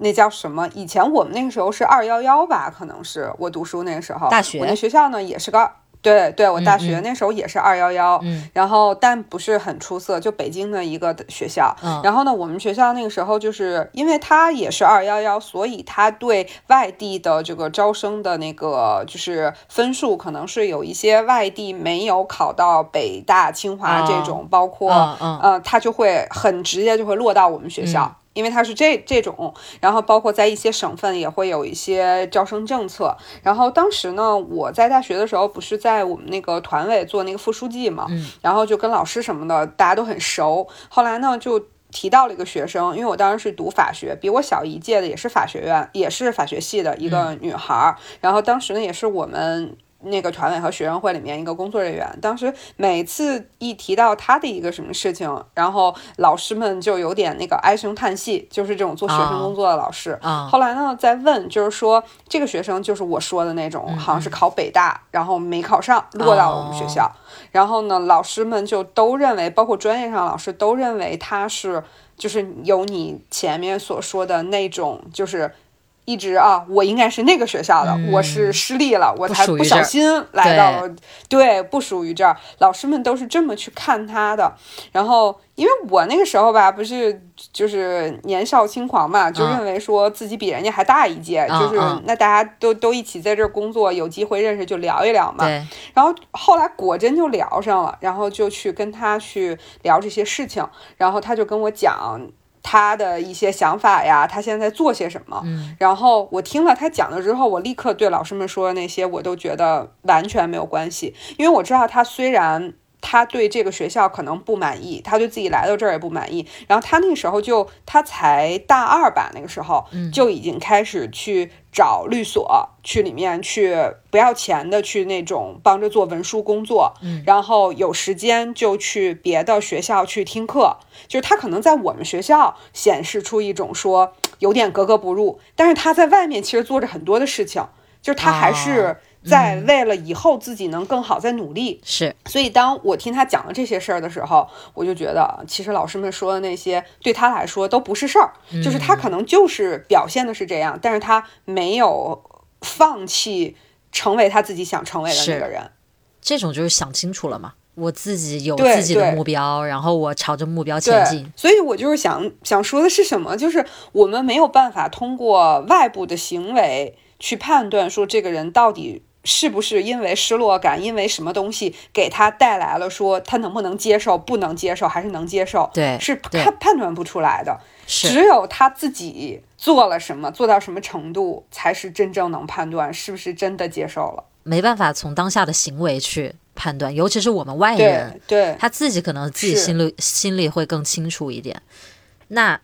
那叫什么？以前我们那个时候是二幺幺吧，可能是我读书那个时候。大学。我那学校呢也是个，对对，我大学那时候也是二幺幺。嗯。然后，但不是很出色，就北京的一个学校。嗯。然后呢，我们学校那个时候就是因为它也是二幺幺，所以它对外地的这个招生的那个就是分数，可能是有一些外地没有考到北大、清华这种，包括嗯嗯，它就会很直接就会落到我们学校。因为它是这这种，然后包括在一些省份也会有一些招生政策。然后当时呢，我在大学的时候不是在我们那个团委做那个副书记嘛，然后就跟老师什么的大家都很熟。后来呢，就提到了一个学生，因为我当时是读法学，比我小一届的也是法学院，也是法学系的一个女孩儿。然后当时呢，也是我们。那个团委和学生会里面一个工作人员，当时每次一提到他的一个什么事情，然后老师们就有点那个唉声叹气，就是这种做学生工作的老师。后来呢，再问，就是说这个学生就是我说的那种，好像是考北大，然后没考上，落到我们学校。然后呢，老师们就都认为，包括专业上老师都认为他是，就是有你前面所说的那种，就是。一直啊，我应该是那个学校的，我是失利了，我才不小心来到了，对，不属于这儿。老师们都是这么去看他的。然后，因为我那个时候吧，不是就是年少轻狂嘛，就认为说自己比人家还大一届，就是那大家都都一起在这儿工作，有机会认识就聊一聊嘛。然后后来果真就聊上了，然后就去跟他去聊这些事情，然后他就跟我讲。他的一些想法呀，他现在在做些什么？嗯，然后我听了他讲了之后，我立刻对老师们说的那些，我都觉得完全没有关系，因为我知道他虽然他对这个学校可能不满意，他对自己来到这儿也不满意。然后他那个时候就他才大二吧，那个时候就已经开始去找律所，去里面去不要钱的去那种帮着做文书工作。然后有时间就去别的学校去听课。就是他可能在我们学校显示出一种说有点格格不入，但是他在外面其实做着很多的事情，就是他还是。在为了以后自己能更好在努力，是。所以当我听他讲了这些事儿的时候，我就觉得其实老师们说的那些对他来说都不是事儿，就是他可能就是表现的是这样，但是他没有放弃成为他自己想成为的那个人。这种就是想清楚了嘛，我自己有自己的目标，然后我朝着目标前进。所以我就是想想说的是什么，就是我们没有办法通过外部的行为去判断说这个人到底。是不是因为失落感，因为什么东西给他带来了说他能不能接受，不能接受还是能接受？对，是判判断不出来的。只有他自己做了什么，做到什么程度，才是真正能判断是不是真的接受了。没办法从当下的行为去判断，尤其是我们外人，对他自己可能自己心里心里会更清楚一点。那。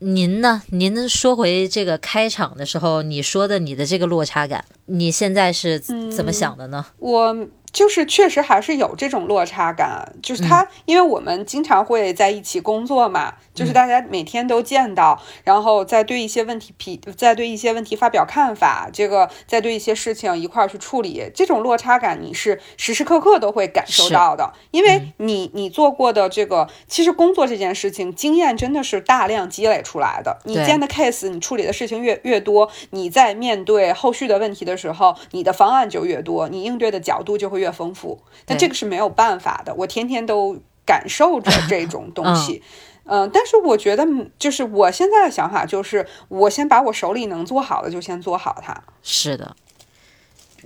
您呢？您说回这个开场的时候，你说的你的这个落差感，你现在是怎么想的呢？我。就是确实还是有这种落差感，就是他，因为我们经常会在一起工作嘛，就是大家每天都见到，然后再对一些问题批，再对一些问题发表看法，这个再对一些事情一块儿去处理，这种落差感你是时时刻刻都会感受到的，因为你你做过的这个，其实工作这件事情经验真的是大量积累出来的，你见的 case，你处理的事情越越多，你在面对后续的问题的时候，你的方案就越多，你应对的角度就会。越丰富，但这个是没有办法的。我天天都感受着这 种东西，嗯，但是我觉得，就是我现在的想法就是，我先把我手里能做好的就先做好它。是的。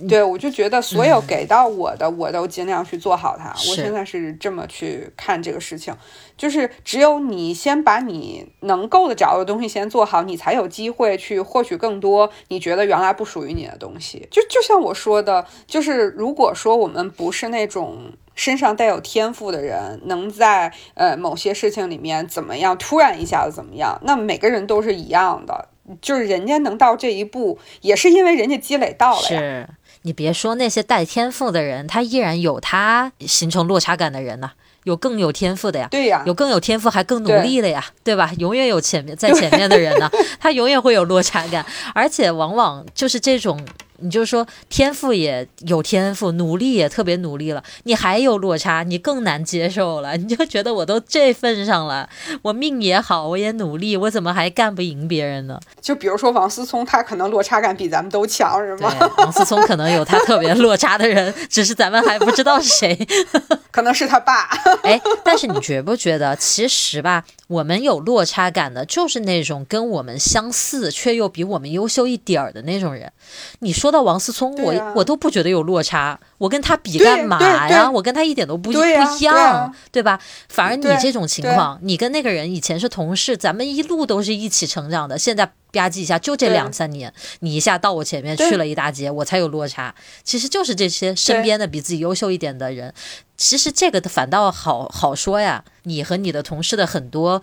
对，我就觉得所有给到我的，我都尽量去做好它。我现在是这么去看这个事情，就是只有你先把你能够得着的东西先做好，你才有机会去获取更多你觉得原来不属于你的东西。就就像我说的，就是如果说我们不是那种身上带有天赋的人，能在呃某些事情里面怎么样，突然一下子怎么样，那每个人都是一样的。就是人家能到这一步，也是因为人家积累到了呀。你别说那些带天赋的人，他依然有他形成落差感的人呢，有更有天赋的呀，对呀，有更有天赋还更努力的呀，对吧？永远有前面在前面的人呢，他永远会有落差感，而且往往就是这种。你就说天赋也有天赋，努力也特别努力了，你还有落差，你更难接受了。你就觉得我都这份上了，我命也好，我也努力，我怎么还干不赢别人呢？就比如说王思聪，他可能落差感比咱们都强，是吗？王思聪可能有他特别落差的人，只是咱们还不知道是谁，可能是他爸。哎，但是你觉不觉得，其实吧？我们有落差感的，就是那种跟我们相似却又比我们优秀一点儿的那种人。你说到王思聪，我我都不觉得有落差，我跟他比干嘛呀？我跟他一点都不不一样，对吧？反而你这种情况，你跟那个人以前是同事，咱们一路都是一起成长的，现在吧唧一下，就这两三年，你一下到我前面去了一大截，我才有落差。其实就是这些身边的比自己优秀一点的人。其实这个反倒好好说呀，你和你的同事的很多，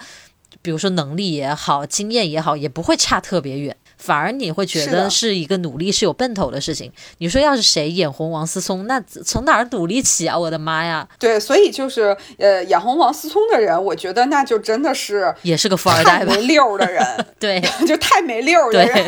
比如说能力也好，经验也好，也不会差特别远。反而你会觉得是一个努力是有奔头的事情。你说要是谁眼红王思聪，那从哪儿努力起啊？我的妈呀！对，所以就是呃，眼红王思聪的人，我觉得那就真的是也是个富二代没溜 的人。对，就太没溜的人。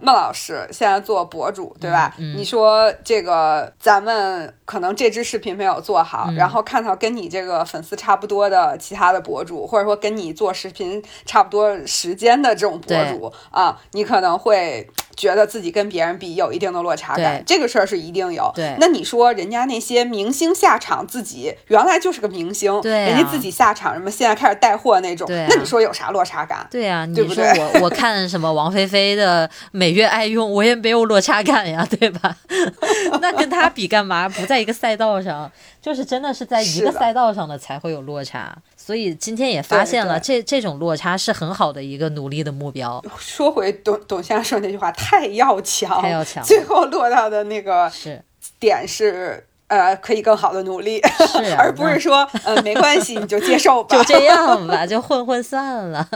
孟老师现在做博主，对吧？你说这个咱们可能这支视频没有做好，然后看到跟你这个粉丝差不多的其他的博主，或者说跟你做视频差不多时间的这种博主啊，你可能。会觉得自己跟别人比有一定的落差感，这个事儿是一定有。对，那你说人家那些明星下场，自己原来就是个明星，对，人家自己下场什么，现在开始带货那种，那你说有啥落差感？对呀，你说我我看什么王菲菲的每月爱用，我也没有落差感呀，对吧？那跟他比干嘛？不在一个赛道上，就是真的是在一个赛道上的才会有落差。所以今天也发现了，这这种落差是很好的一个努力的目标。说回董董先生说那句话，太要强，太要强，最后落到的那个是点是呃，可以更好的努力，是 而不是说呃没关系你就接受吧，就这样吧，就混混算了。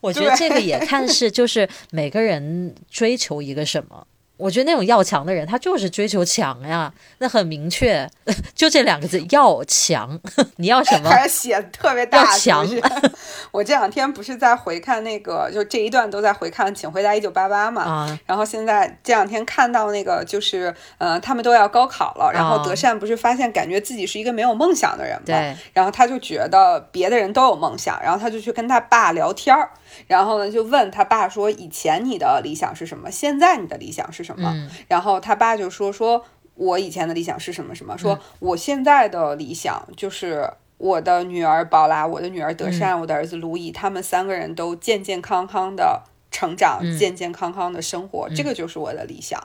我觉得这个也看是就是每个人追求一个什么。我觉得那种要强的人，他就是追求强呀，那很明确，就这两个字要强。你要什么？还是写特别大？要强。我这两天不是在回看那个，就这一段都在回看《请回答一九八八》嘛。啊。然后现在这两天看到那个，就是呃，他们都要高考了，然后德善不是发现感觉自己是一个没有梦想的人嘛？对。然后他就觉得别的人都有梦想，然后他就去跟他爸聊天儿。然后呢，就问他爸说：“以前你的理想是什么？现在你的理想是什么？”然后他爸就说：“说我以前的理想是什么什么？说我现在的理想就是我的女儿宝拉，我的女儿德善，我的儿子卢伊，他们三个人都健健康康的成长，健健康康的生活，这个就是我的理想。”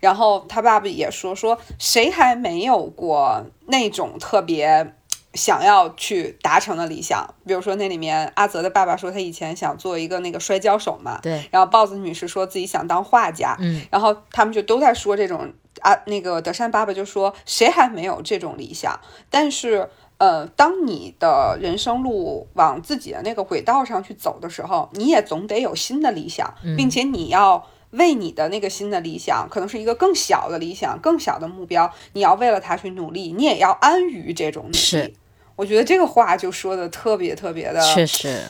然后他爸爸也说：“说谁还没有过那种特别。”想要去达成的理想，比如说那里面阿泽的爸爸说他以前想做一个那个摔跤手嘛，对。然后豹子女士说自己想当画家，嗯。然后他们就都在说这种啊，那个德善爸爸就说谁还没有这种理想？但是呃，当你的人生路往自己的那个轨道上去走的时候，你也总得有新的理想，并且你要为你的那个新的理想，可能是一个更小的理想、更小的目标，你要为了他去努力，你也要安于这种努力。我觉得这个话就说的特别特别的，确实，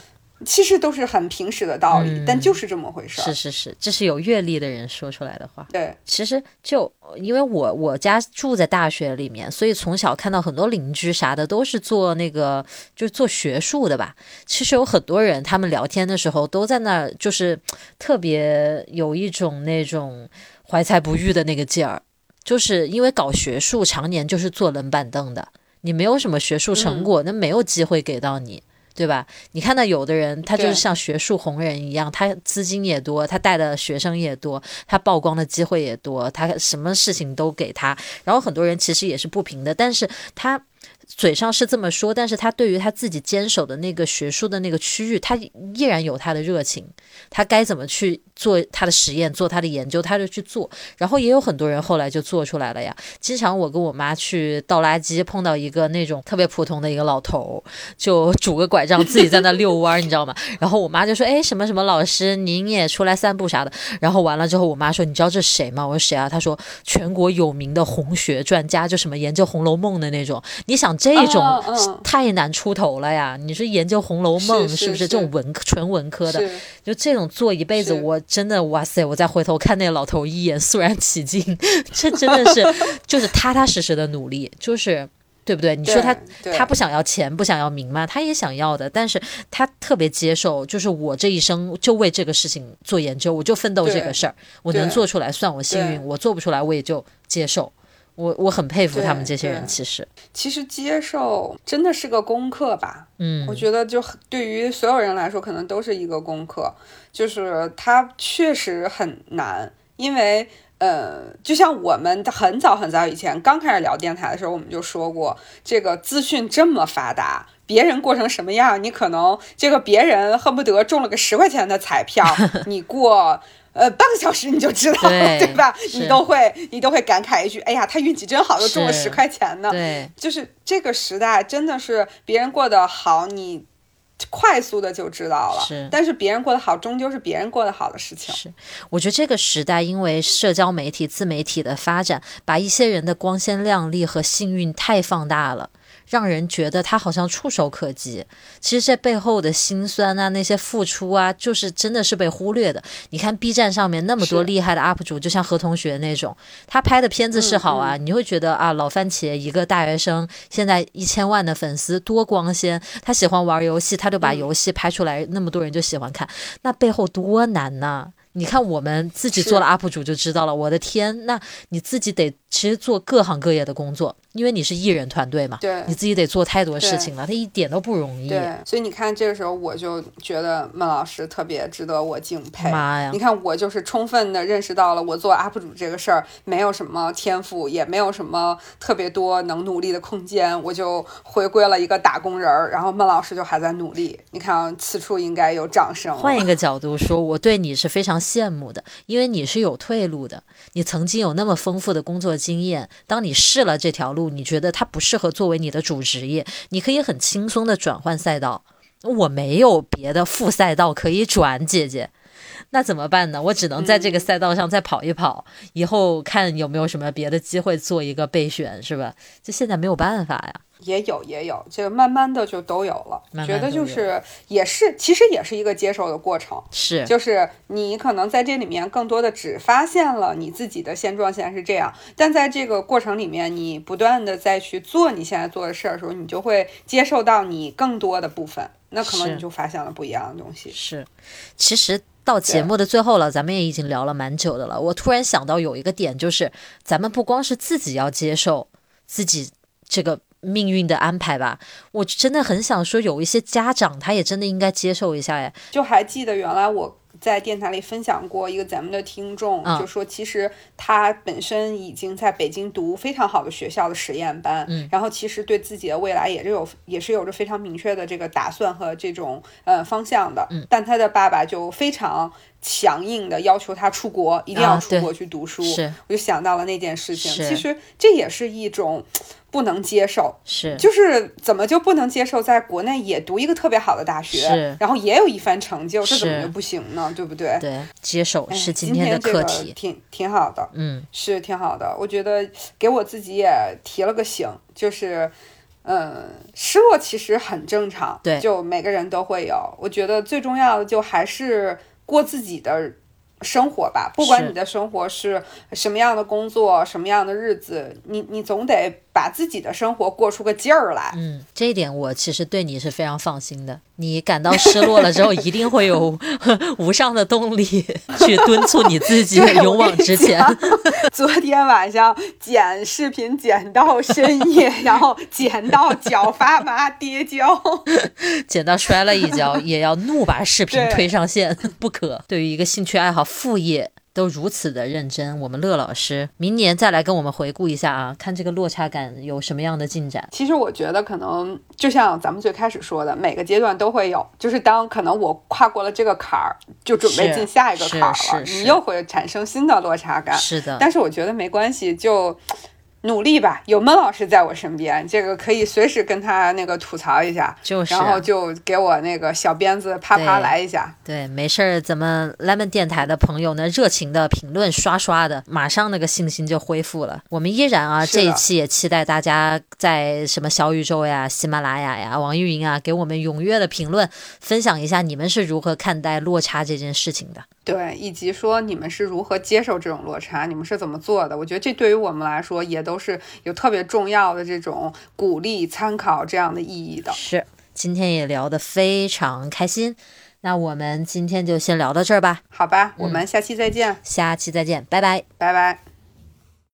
其实都是很平时的道理，但就是这么回事儿。是是是，这是有阅历的人说出来的话。对，其实就因为我我家住在大学里面，所以从小看到很多邻居啥的都是做那个，就是做学术的吧。其实有很多人，他们聊天的时候都在那儿，就是特别有一种那种怀才不遇的那个劲儿，就是因为搞学术常年就是坐冷板凳的。你没有什么学术成果，那没有机会给到你，对吧？你看到有的人，他就是像学术红人一样，他资金也多，他带的学生也多，他曝光的机会也多，他什么事情都给他。然后很多人其实也是不平的，但是他。嘴上是这么说，但是他对于他自己坚守的那个学术的那个区域，他依然有他的热情。他该怎么去做他的实验，做他的研究，他就去做。然后也有很多人后来就做出来了呀。经常我跟我妈去倒垃圾，碰到一个那种特别普通的一个老头，就拄个拐杖自己在那遛弯，你知道吗？然后我妈就说：“哎，什么什么老师，您也出来散步啥的。”然后完了之后，我妈说：“你知道这谁吗？”我说：“谁啊？”她说：“全国有名的红学专家，就什么研究《红楼梦》的那种。你想。”这种太难出头了呀！你说研究《红楼梦》是不是这种文纯文科的？就这种做一辈子，我真的哇塞！我再回头看那老头一眼，肃然起敬。这真的是 就是踏踏实实的努力，就是对不对？你说他他不想要钱，不想要名吗？他也想要的，但是他特别接受，就是我这一生就为这个事情做研究，我就奋斗这个事儿，我能做出来算我幸运，我做不出来我也就接受。我我很佩服他们这些人，其实其实接受真的是个功课吧。嗯，我觉得就对于所有人来说，可能都是一个功课，就是它确实很难，因为呃，就像我们很早很早以前刚开始聊电台的时候，我们就说过，这个资讯这么发达，别人过成什么样，你可能这个别人恨不得中了个十块钱的彩票，你过。呃，半个小时你就知道，对 吧？你都会，你都会感慨一句：“哎呀，他运气真好，又中了十块钱呢。”对，就是这个时代真的是别人过得好，你快速的就知道了。是，但是别人过得好，终究是别人过得好的事情。是，我觉得这个时代因为社交媒体、自媒体的发展，把一些人的光鲜亮丽和幸运太放大了。让人觉得他好像触手可及，其实这背后的辛酸啊，那些付出啊，就是真的是被忽略的。你看 B 站上面那么多厉害的 UP 主，就像何同学那种，他拍的片子是好啊，你会觉得啊，老番茄一个大学生，现在一千万的粉丝多光鲜。他喜欢玩游戏，他就把游戏拍出来，那么多人就喜欢看，那背后多难呐！你看我们自己做了 UP 主就知道了。我的天，那你自己得其实做各行各业的工作。因为你是艺人团队嘛，对，你自己得做太多事情了，他一点都不容易。对，所以你看这个时候，我就觉得孟老师特别值得我敬佩。妈呀！你看我就是充分的认识到了，我做 UP 主这个事儿没有什么天赋，也没有什么特别多能努力的空间，我就回归了一个打工人儿。然后孟老师就还在努力。你看，此处应该有掌声。换一个角度说，我对你是非常羡慕的，因为你是有退路的，你曾经有那么丰富的工作经验。当你试了这条路，你觉得它不适合作为你的主职业，你可以很轻松的转换赛道。我没有别的副赛道可以转，姐姐。那怎么办呢？我只能在这个赛道上再跑一跑，以后看有没有什么别的机会做一个备选，是吧？就现在没有办法呀。也有也有，就慢慢的就都有了。觉得就是也是，其实也是一个接受的过程。是，就是你可能在这里面更多的只发现了你自己的现状现在是这样，但在这个过程里面，你不断的再去做你现在做的事儿的时候，你就会接受到你更多的部分，那可能你就发现了不一样的东西。是，其实。到节目的最后了，咱们也已经聊了蛮久的了。我突然想到有一个点，就是咱们不光是自己要接受自己这个命运的安排吧，我真的很想说，有一些家长他也真的应该接受一下哎。就还记得原来我。在电台里分享过一个咱们的听众，就说其实他本身已经在北京读非常好的学校的实验班，然后其实对自己的未来也是有也是有着非常明确的这个打算和这种呃方向的，但他的爸爸就非常强硬的要求他出国，一定要出国去读书，我就想到了那件事情，其实这也是一种。不能接受，是就是怎么就不能接受，在国内也读一个特别好的大学，然后也有一番成就，这怎么就不行呢？对不对？对，接受是今天的课题，挺挺好的，嗯，是挺好的。我觉得给我自己也提了个醒，就是，嗯，失落其实很正常，对，就每个人都会有。我觉得最重要的就还是过自己的。生活吧，不管你的生活是什么样的工作，什么样的日子，你你总得把自己的生活过出个劲儿来。嗯，这一点我其实对你是非常放心的。你感到失落了之后，一定会有无上的动力去敦促你自己勇往直前。昨天晚上剪视频剪到深夜，然后剪到脚发麻跌跤，剪到摔了一跤，也要怒把视频推上线，不可。对于一个兴趣爱好副业。都如此的认真，我们乐老师明年再来跟我们回顾一下啊，看这个落差感有什么样的进展。其实我觉得可能就像咱们最开始说的，每个阶段都会有，就是当可能我跨过了这个坎儿，就准备进下一个坎儿了，你又会产生新的落差感。是的，但是我觉得没关系，就。努力吧，有闷老师在我身边，这个可以随时跟他那个吐槽一下，就是，然后就给我那个小鞭子啪啪来一下。对，没事儿，咱们 lemon 电台的朋友呢，热情的评论刷刷的，马上那个信心就恢复了。我们依然啊，这一期也期待大家在什么小宇宙呀、喜马拉雅呀、网易云啊，给我们踊跃的评论，分享一下你们是如何看待落差这件事情的。对，以及说你们是如何接受这种落差，你们是怎么做的？我觉得这对于我们来说也都是有特别重要的这种鼓励、参考这样的意义的。是，今天也聊得非常开心，那我们今天就先聊到这儿吧。好吧，我们下期再见。下期再见，拜拜，拜拜。